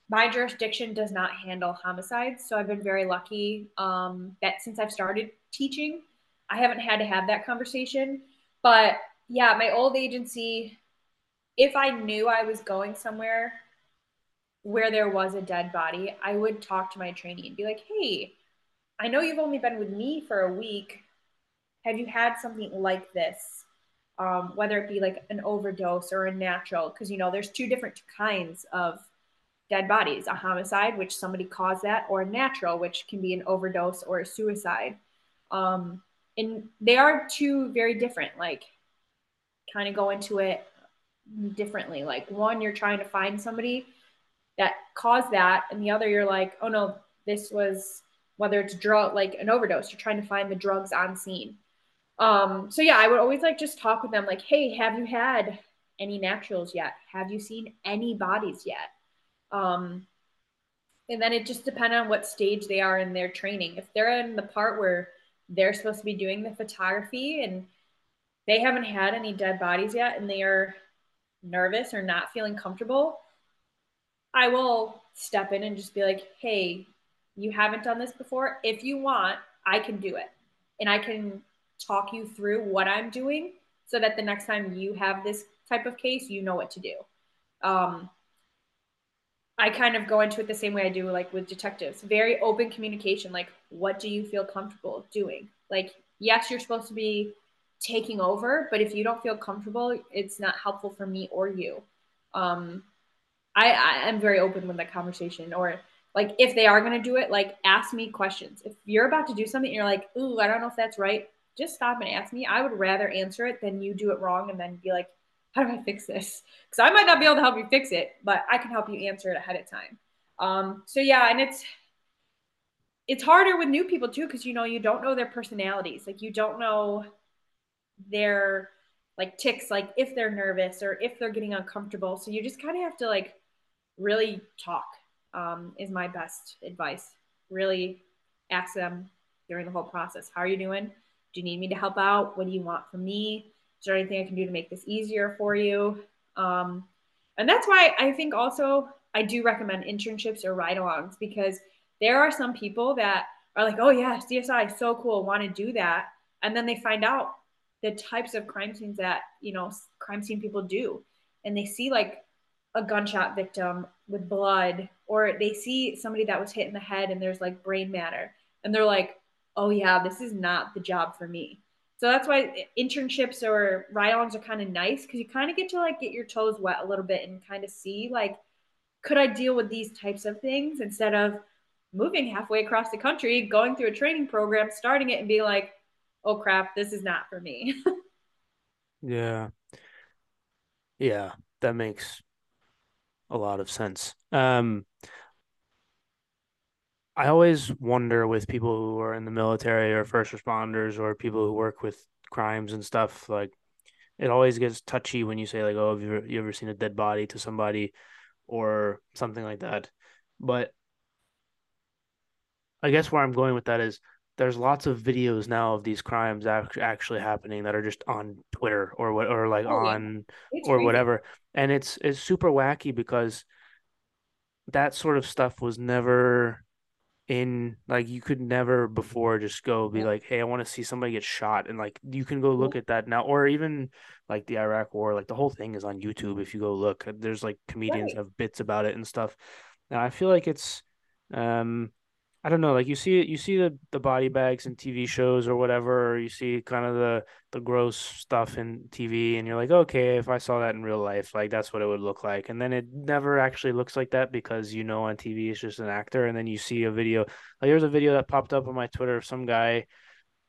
my jurisdiction does not handle homicides. So I've been very lucky um, that since I've started teaching, I haven't had to have that conversation. But yeah, my old agency, if I knew I was going somewhere where there was a dead body, I would talk to my trainee and be like, hey, I know you've only been with me for a week. Have you had something like this? Um, whether it be like an overdose or a natural, because you know, there's two different kinds of dead bodies a homicide, which somebody caused that, or a natural, which can be an overdose or a suicide. Um, and they are two very different, like, kind of go into it differently. Like, one, you're trying to find somebody that caused that, and the other, you're like, oh no, this was whether it's drug like an overdose, you're trying to find the drugs on scene. Um, so yeah, I would always like just talk with them, like, hey, have you had any naturals yet? Have you seen any bodies yet? Um, and then it just depends on what stage they are in their training. If they're in the part where they're supposed to be doing the photography and they haven't had any dead bodies yet and they are nervous or not feeling comfortable, I will step in and just be like, hey, you haven't done this before. If you want, I can do it. And I can talk you through what I'm doing so that the next time you have this type of case, you know what to do. Um, I kind of go into it the same way I do like with detectives. Very open communication. Like, what do you feel comfortable doing? Like, yes, you're supposed to be taking over, but if you don't feel comfortable, it's not helpful for me or you. Um, I, I am very open with that conversation. Or like, if they are going to do it, like, ask me questions. If you're about to do something, you're like, ooh, I don't know if that's right. Just stop and ask me. I would rather answer it than you do it wrong and then be like, how do I fix this? Because I might not be able to help you fix it, but I can help you answer it ahead of time. Um, so yeah, and it's it's harder with new people too because you know you don't know their personalities like you don't know their like ticks like if they're nervous or if they're getting uncomfortable so you just kind of have to like really talk um, is my best advice. Really ask them during the whole process how are you doing? Do you need me to help out? What do you want from me? Is there anything i can do to make this easier for you? Um, and that's why i think also i do recommend internships or ride-alongs because there are some people that are like, oh yeah, CSI, so cool, want to do that. And then they find out the types of crime scenes that, you know, crime scene people do. And they see like a gunshot victim with blood, or they see somebody that was hit in the head and there's like brain matter. And they're like, oh yeah, this is not the job for me. So that's why internships or ride-ons are kind of nice because you kind of get to like get your toes wet a little bit and kind of see like, could I deal with these types of things instead of moving halfway across the country, going through a training program, starting it and being like, oh crap, this is not for me.
yeah. Yeah, that makes a lot of sense. Um, I always wonder with people who are in the military or first responders or people who work with crimes and stuff, like it always gets touchy when you say like, "Oh, have you ever, you ever seen a dead body to somebody?" or something like that. But I guess where I'm going with that is there's lots of videos now of these crimes actually happening that are just on Twitter or what or like oh, on or crazy. whatever, and it's it's super wacky because that sort of stuff was never in like you could never before just go be yeah. like hey i want to see somebody get shot and like you can go look yeah. at that now or even like the iraq war like the whole thing is on youtube if you go look there's like comedians right. have bits about it and stuff and i feel like it's um I don't know, like you see you see the the body bags in TV shows or whatever, or you see kind of the the gross stuff in TV, and you're like, okay, if I saw that in real life, like that's what it would look like, and then it never actually looks like that because you know on TV it's just an actor, and then you see a video, like there's a video that popped up on my Twitter of some guy,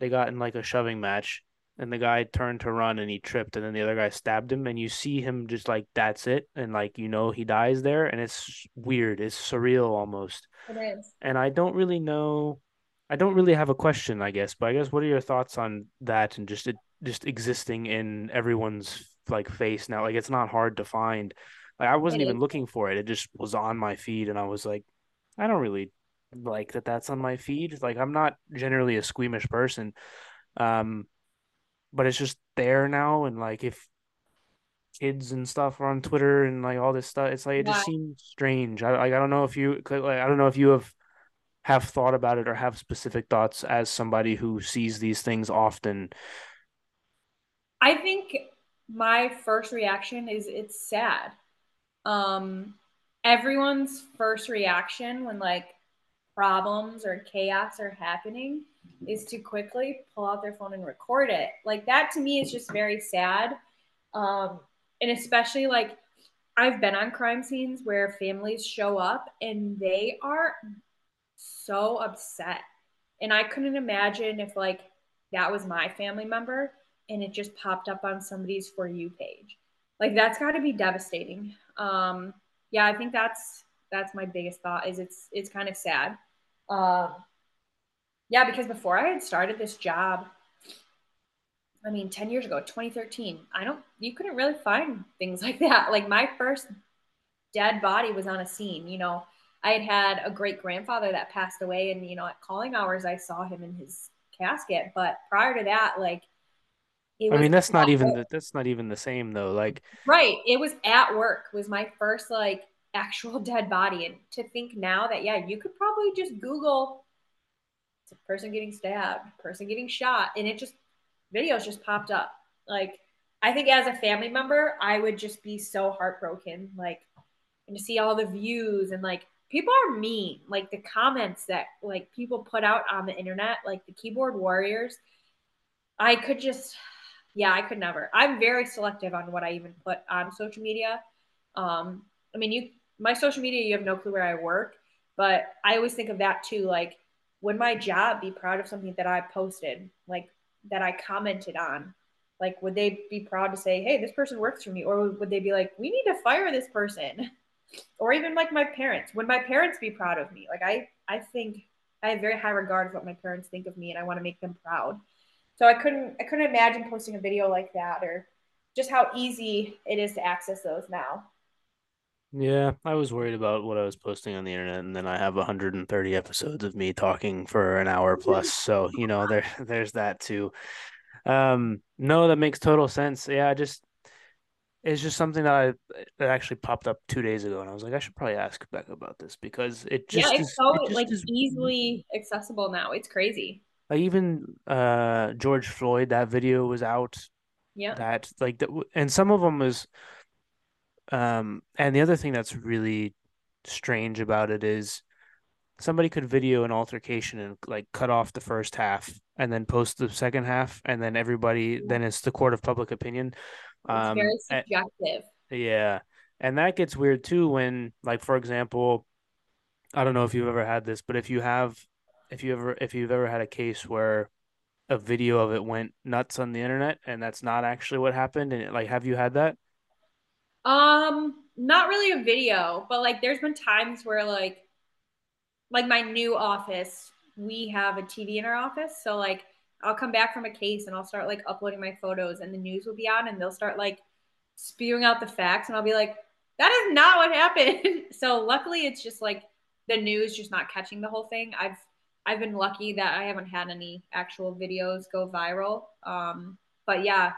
they got in like a shoving match, and the guy turned to run and he tripped, and then the other guy stabbed him, and you see him just like that's it, and like you know he dies there, and it's weird, it's surreal almost
it is.
And I don't really know. I don't really have a question, I guess, but I guess what are your thoughts on that and just it just existing in everyone's like face now? Like it's not hard to find. Like I wasn't even looking for it; it just was on my feed, and I was like, I don't really like that. That's on my feed. Like I'm not generally a squeamish person, um, but it's just there now, and like if kids and stuff are on Twitter and like all this stuff. It's like it just seems strange. I like I don't know if you like I don't know if you have have thought about it or have specific thoughts as somebody who sees these things often.
I think my first reaction is it's sad. Um everyone's first reaction when like problems or chaos are happening is to quickly pull out their phone and record it. Like that to me is just very sad. Um, and especially like I've been on crime scenes where families show up and they are so upset. And I couldn't imagine if like that was my family member and it just popped up on somebody's for you page. Like that's got to be devastating. Um yeah, I think that's that's my biggest thought is it's it's kind of sad. Um yeah, because before I had started this job, I mean, 10 years ago, 2013, I don't, you couldn't really find things like that. Like my first dead body was on a scene, you know, I had had a great grandfather that passed away and, you know, at calling hours, I saw him in his casket. But prior to that, like,
I mean, that's not even the, that's not even the same though. Like,
right. It was at work was my first like actual dead body. And to think now that, yeah, you could probably just Google it's a person getting stabbed, person getting shot. And it just videos just popped up. Like, I think as a family member, I would just be so heartbroken. Like, and to see all the views and like people are mean. Like the comments that like people put out on the internet, like the keyboard warriors. I could just, yeah, I could never. I'm very selective on what I even put on social media. Um, I mean, you, my social media, you have no clue where I work, but I always think of that too. Like, would my job be proud of something that I posted? Like, that I commented on. Like, would they be proud to say, hey, this person works for me? Or would they be like, we need to fire this person? or even like my parents. Would my parents be proud of me? Like, I, I think I have very high regard for what my parents think of me and I want to make them proud. So I couldn't, I couldn't imagine posting a video like that or just how easy it is to access those now.
Yeah, I was worried about what I was posting on the internet, and then I have 130 episodes of me talking for an hour plus. So, you know, there there's that too. Um, no, that makes total sense. Yeah, I just it's just something that I that actually popped up two days ago, and I was like, I should probably ask Becca about this because it just Yeah,
it's
is
so
it
like
is
easily accessible now. It's crazy.
like even uh George Floyd, that video was out
Yeah.
that like that, and some of them is um and the other thing that's really strange about it is somebody could video an altercation and like cut off the first half and then post the second half and then everybody then it's the court of public opinion.
It's
um
very
a-
subjective.
yeah. And that gets weird too when like for example i don't know if you've ever had this but if you have if you ever if you've ever had a case where a video of it went nuts on the internet and that's not actually what happened and it, like have you had that
Um, not really a video, but like there's been times where like like my new office, we have a TV in our office. So like I'll come back from a case and I'll start like uploading my photos and the news will be on and they'll start like spewing out the facts and I'll be like, that is not what happened. so luckily it's just like the news just not catching the whole thing. I've I've been lucky that I haven't had any actual videos go viral. Um, but yeah,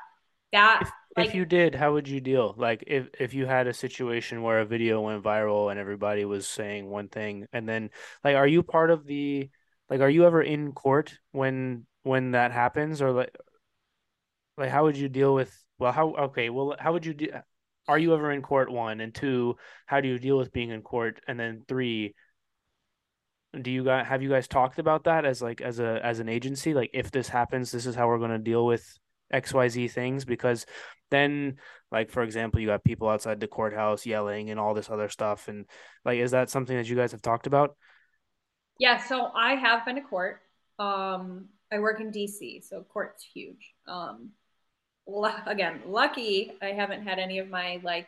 that
If if you did, how would you deal? Like if if you had a situation where a video went viral and everybody was saying one thing and then like are you part of the like are you ever in court when when that happens? Or like like how would you deal with well how okay, well how would you de are you ever in court one? And two, how do you deal with being in court? And then three, do you guys have you guys talked about that as like as a as an agency? Like if this happens this is how we're going to deal with xyz things because then like for example you got people outside the courthouse yelling and all this other stuff and like is that something that you guys have talked about
Yeah, so I have been to court. Um, I work in DC, so court's huge. Um, again, lucky I haven't had any of my like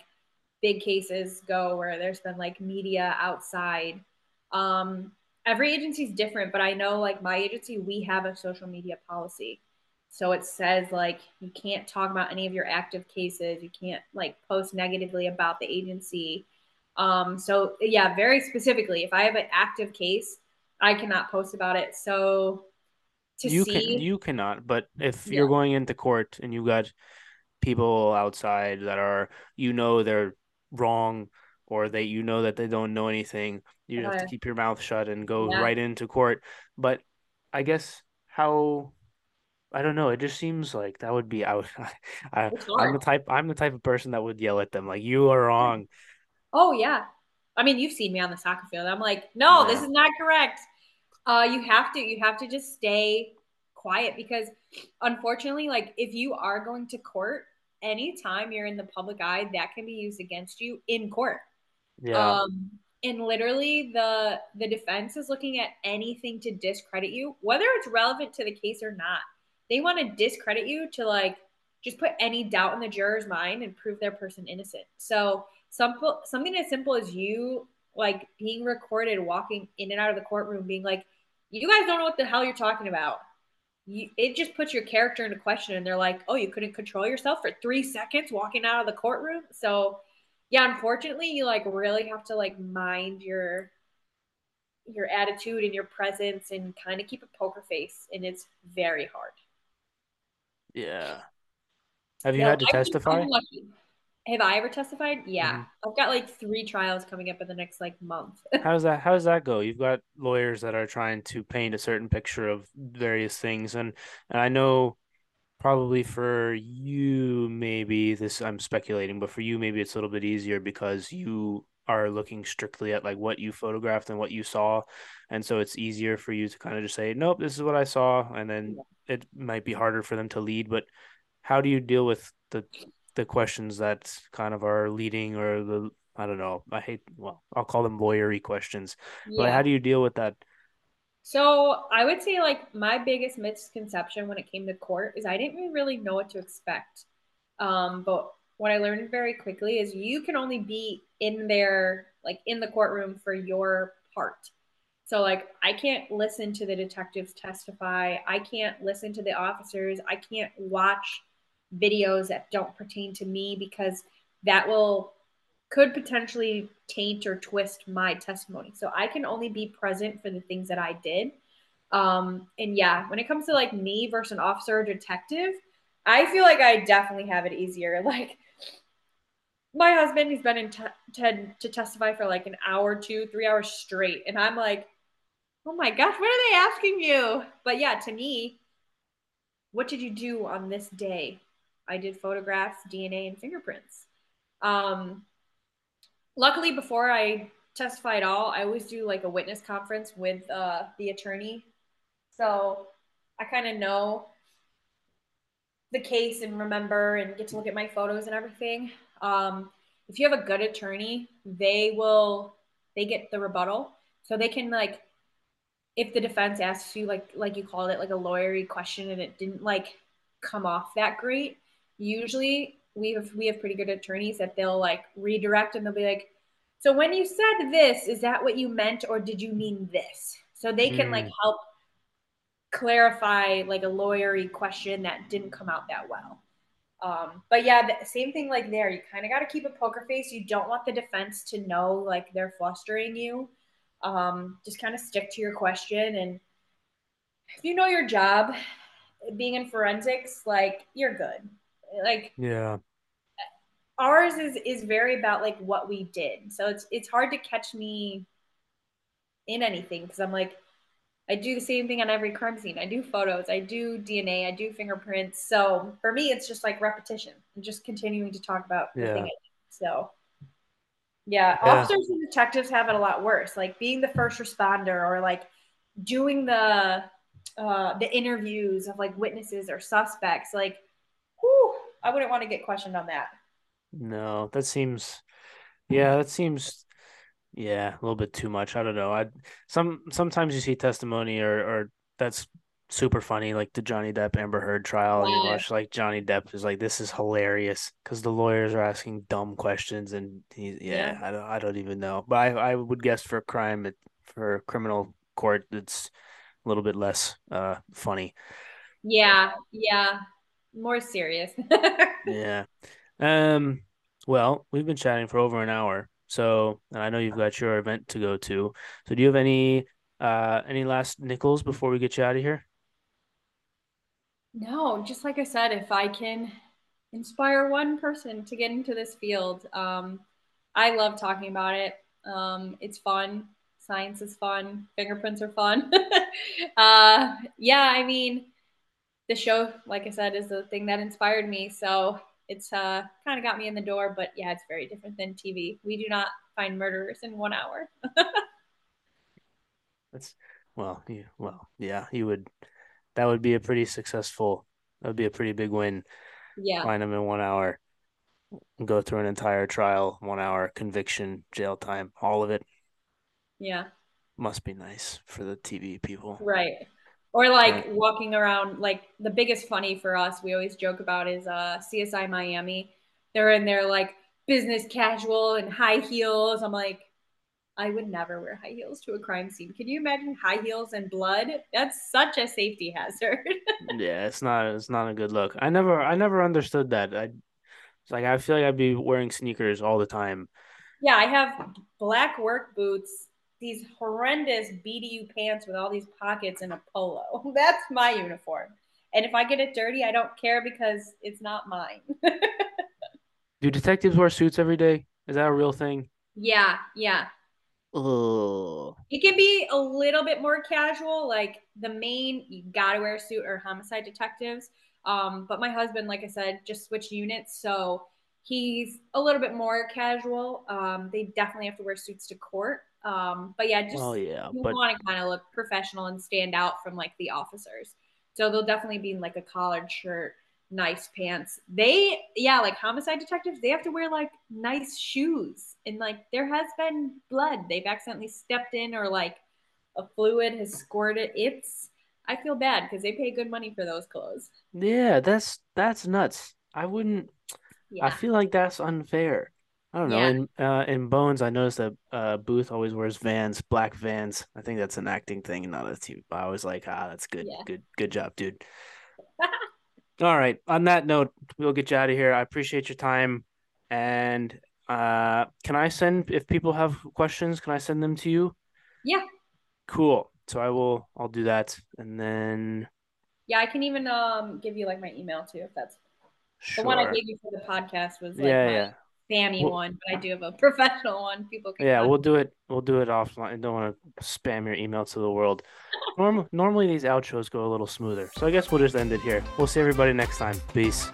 big cases go where there's been like media outside. Um, every agency's different, but I know like my agency, we have a social media policy. So it says like you can't talk about any of your active cases, you can't like post negatively about the agency. Um, so yeah, very specifically, if I have an active case, I cannot post about it. So to
you can
see,
you cannot but if
yeah,
you're going into court and you've got people outside that are you know they're wrong or they you know that they don't know anything you have to
uh,
keep your mouth shut and go
yeah,
right into court. But i guess how i don't know it just seems like that would be out I,
it's
i'm the type i'm the type of person that would yell at them like you are wrong
Oh yeah. I mean, you've seen me on the soccer field. I'm like, no, this is not correct. Uh, you have to, you have to just stay quiet because unfortunately, like if you are going to court, anytime you're in the public eye, that can be used against you in court.
yeah
Um, and literally the the defense is looking at anything to discredit you, whether it's relevant to the case or not. They want to discredit you to like just put any doubt in the juror's mind and prove their person innocent. So some something as simple as you like being recorded walking in and out of the courtroom being like, you guys don't know what the hell you're talking about. You, it just puts your character into question and they're like, oh, you couldn't control yourself for three seconds walking out of the courtroom. So yeah, unfortunately, you like really have to like mind your your attitude and your presence and kind of keep a poker face, and it's very hard.
Yeah have you
So
had to
I've
testify.
Have I ever testified? Yeah,
hmm
I've got like three trials coming up in the next like month.
How does that how does that go? You've got lawyers that are trying to paint a certain picture of various things and and I know probably for you maybe this I'm speculating, but for you maybe it's a little bit easier because you are looking strictly at like what you photographed and what you saw. And so it's easier for you to kind of just say, Nope, this is what I saw, and then it might be harder for them to lead. But how do you deal with the the questions that kind of are leading or the I don't know. I hate well, I'll call them lawyery questions. But how do you deal with that?
So I would say like my biggest misconception when it came to court is I didn't really know what to expect. Um, but what I learned very quickly is you can only be in there, like in the courtroom for your part. So like I can't listen to the detectives testify. I can't listen to the officers. I can't watch videos that don't pertain to me because that will could potentially taint or twist my testimony. So I can only be present for the things that I did. Um, and yeah, when it comes to like me versus an officer or detective, I feel like I definitely have it easier. Like my husband, he's been in t- to, to testify for like an hour, two, three hours straight. And I'm like, oh my gosh, what are they asking you? But yeah, to me, what did you do on this day? I did photographs, DNA, and fingerprints. Um, luckily, before I testify at all, I always do like a witness conference with uh, the attorney. So I kind of know the case and remember and get to look at my photos and everything. Um, if you have a good attorney, they will they get the rebuttal, so they can like if the defense asks you like like you called it like a lawyery question and it didn't like come off that great, usually we have we have pretty good attorneys that they'll like redirect and they'll be like, so when you said this, is that what you meant or did you mean this? So they can mm. like help clarify like a lawyery question that didn't come out that well. Um, but yeah, the same thing like there. You kind of got to keep a poker face. You don't want the defense to know like they're flustering you. Um, just kind of stick to your question. And if you know your job, being in forensics, like you're good. Like,
yeah.
Ours is is very about like what we did. So it's it's hard to catch me in anything because I'm like, I do the same thing on every crime scene. I do photos, I do DNA, I do fingerprints. So for me, it's just like repetition and just continuing to talk about the yeah. thing. So yeah, yeah, officers and detectives have it a lot worse. Like being the first responder or like doing the uh, the interviews of like witnesses or suspects. Like, whew, I wouldn't want to get questioned on that.
No, that seems, yeah, that seems yeah, a little bit too much. I don't know. I some sometimes you see testimony or or that's super funny, like the Johnny Depp Amber Heard trial, and you watch like Johnny Depp is like, this is hilarious because the lawyers are asking dumb questions, and he, yeah, yeah, I don't, I don't even know, but I, I would guess for crime, it, for criminal court, it's a little bit less uh funny.
Yeah, yeah, more serious.
yeah. Um. Well, we've been chatting for over an hour. So, and I know you've got your event to go to. So, do you have any uh any last nickels before we get you out of here?
No, just like I said, if I can inspire one person to get into this field, um, I love talking about it. Um, it's fun. Science is fun. Fingerprints are fun. uh, yeah, I mean, the show, like I said, is the thing that inspired me. So it's uh, kind of got me in the door, but yeah, it's very different than TV. We do not find murderers in one hour.
That's well, yeah, well, yeah, you would. That would be a pretty successful. That would be a pretty big win.
Yeah,
find them in one hour. Go through an entire trial, one hour conviction, jail time, all of it.
Yeah,
must be nice for the TV people.
Right. Or like right. walking around, like the biggest funny for us, we always joke about is uh, CSI Miami. They're in their like business casual and high heels. I'm like, I would never wear high heels to a crime scene. Can you imagine high heels and blood? That's such a safety hazard.
yeah, it's not it's not a good look. I never I never understood that. I it's like I feel like I'd be wearing sneakers all the time.
Yeah, I have black work boots these horrendous BDU pants with all these pockets and a polo. That's my uniform. And if I get it dirty, I don't care because it's not mine.
Do detectives wear suits every day? Is that a real thing?
Yeah, yeah.
Oh.
It can be a little bit more casual. Like the main, you gotta wear a suit or homicide detectives. Um, but my husband, like I said, just switched units, so he's a little bit more casual. Um, they definitely have to wear suits to court. Um, but yeah, just
yeah,
you
but...
want to kind of look professional and stand out from like the officers. So they'll definitely be in like a collared shirt, nice pants. They, yeah, like homicide detectives, they have to wear like nice shoes. And like there has been blood. They've accidentally stepped in or like a fluid has squirted. It's I feel bad because they pay good money for those clothes.
Yeah, that's that's nuts. I wouldn't. I feel like that's unfair. I don't know.
yeah,
In uh in Bones, I noticed that uh Booth always wears Vans, black Vans. I think that's an acting thing, not a team. I was like, ah, that's good,
yeah.
good, good job, dude. All right. On that note, we'll get you out of here. I appreciate your time. And uh, can I send if people have questions, can I send them to you?
Yeah,
Cool. So I will. I'll do that, and then
yeah. I can even um give you like my email too if that's the one I gave you for the podcast was like
Yeah,
my
yeah.
Spammy
Well,
one, but I do have a professional one. People can
yeah. We'll do it. We'll do it offline. I don't want to spam your email to the world. Norm- normally these outros go a little smoother, so I guess we'll just end it here. We'll see everybody next time. Peace.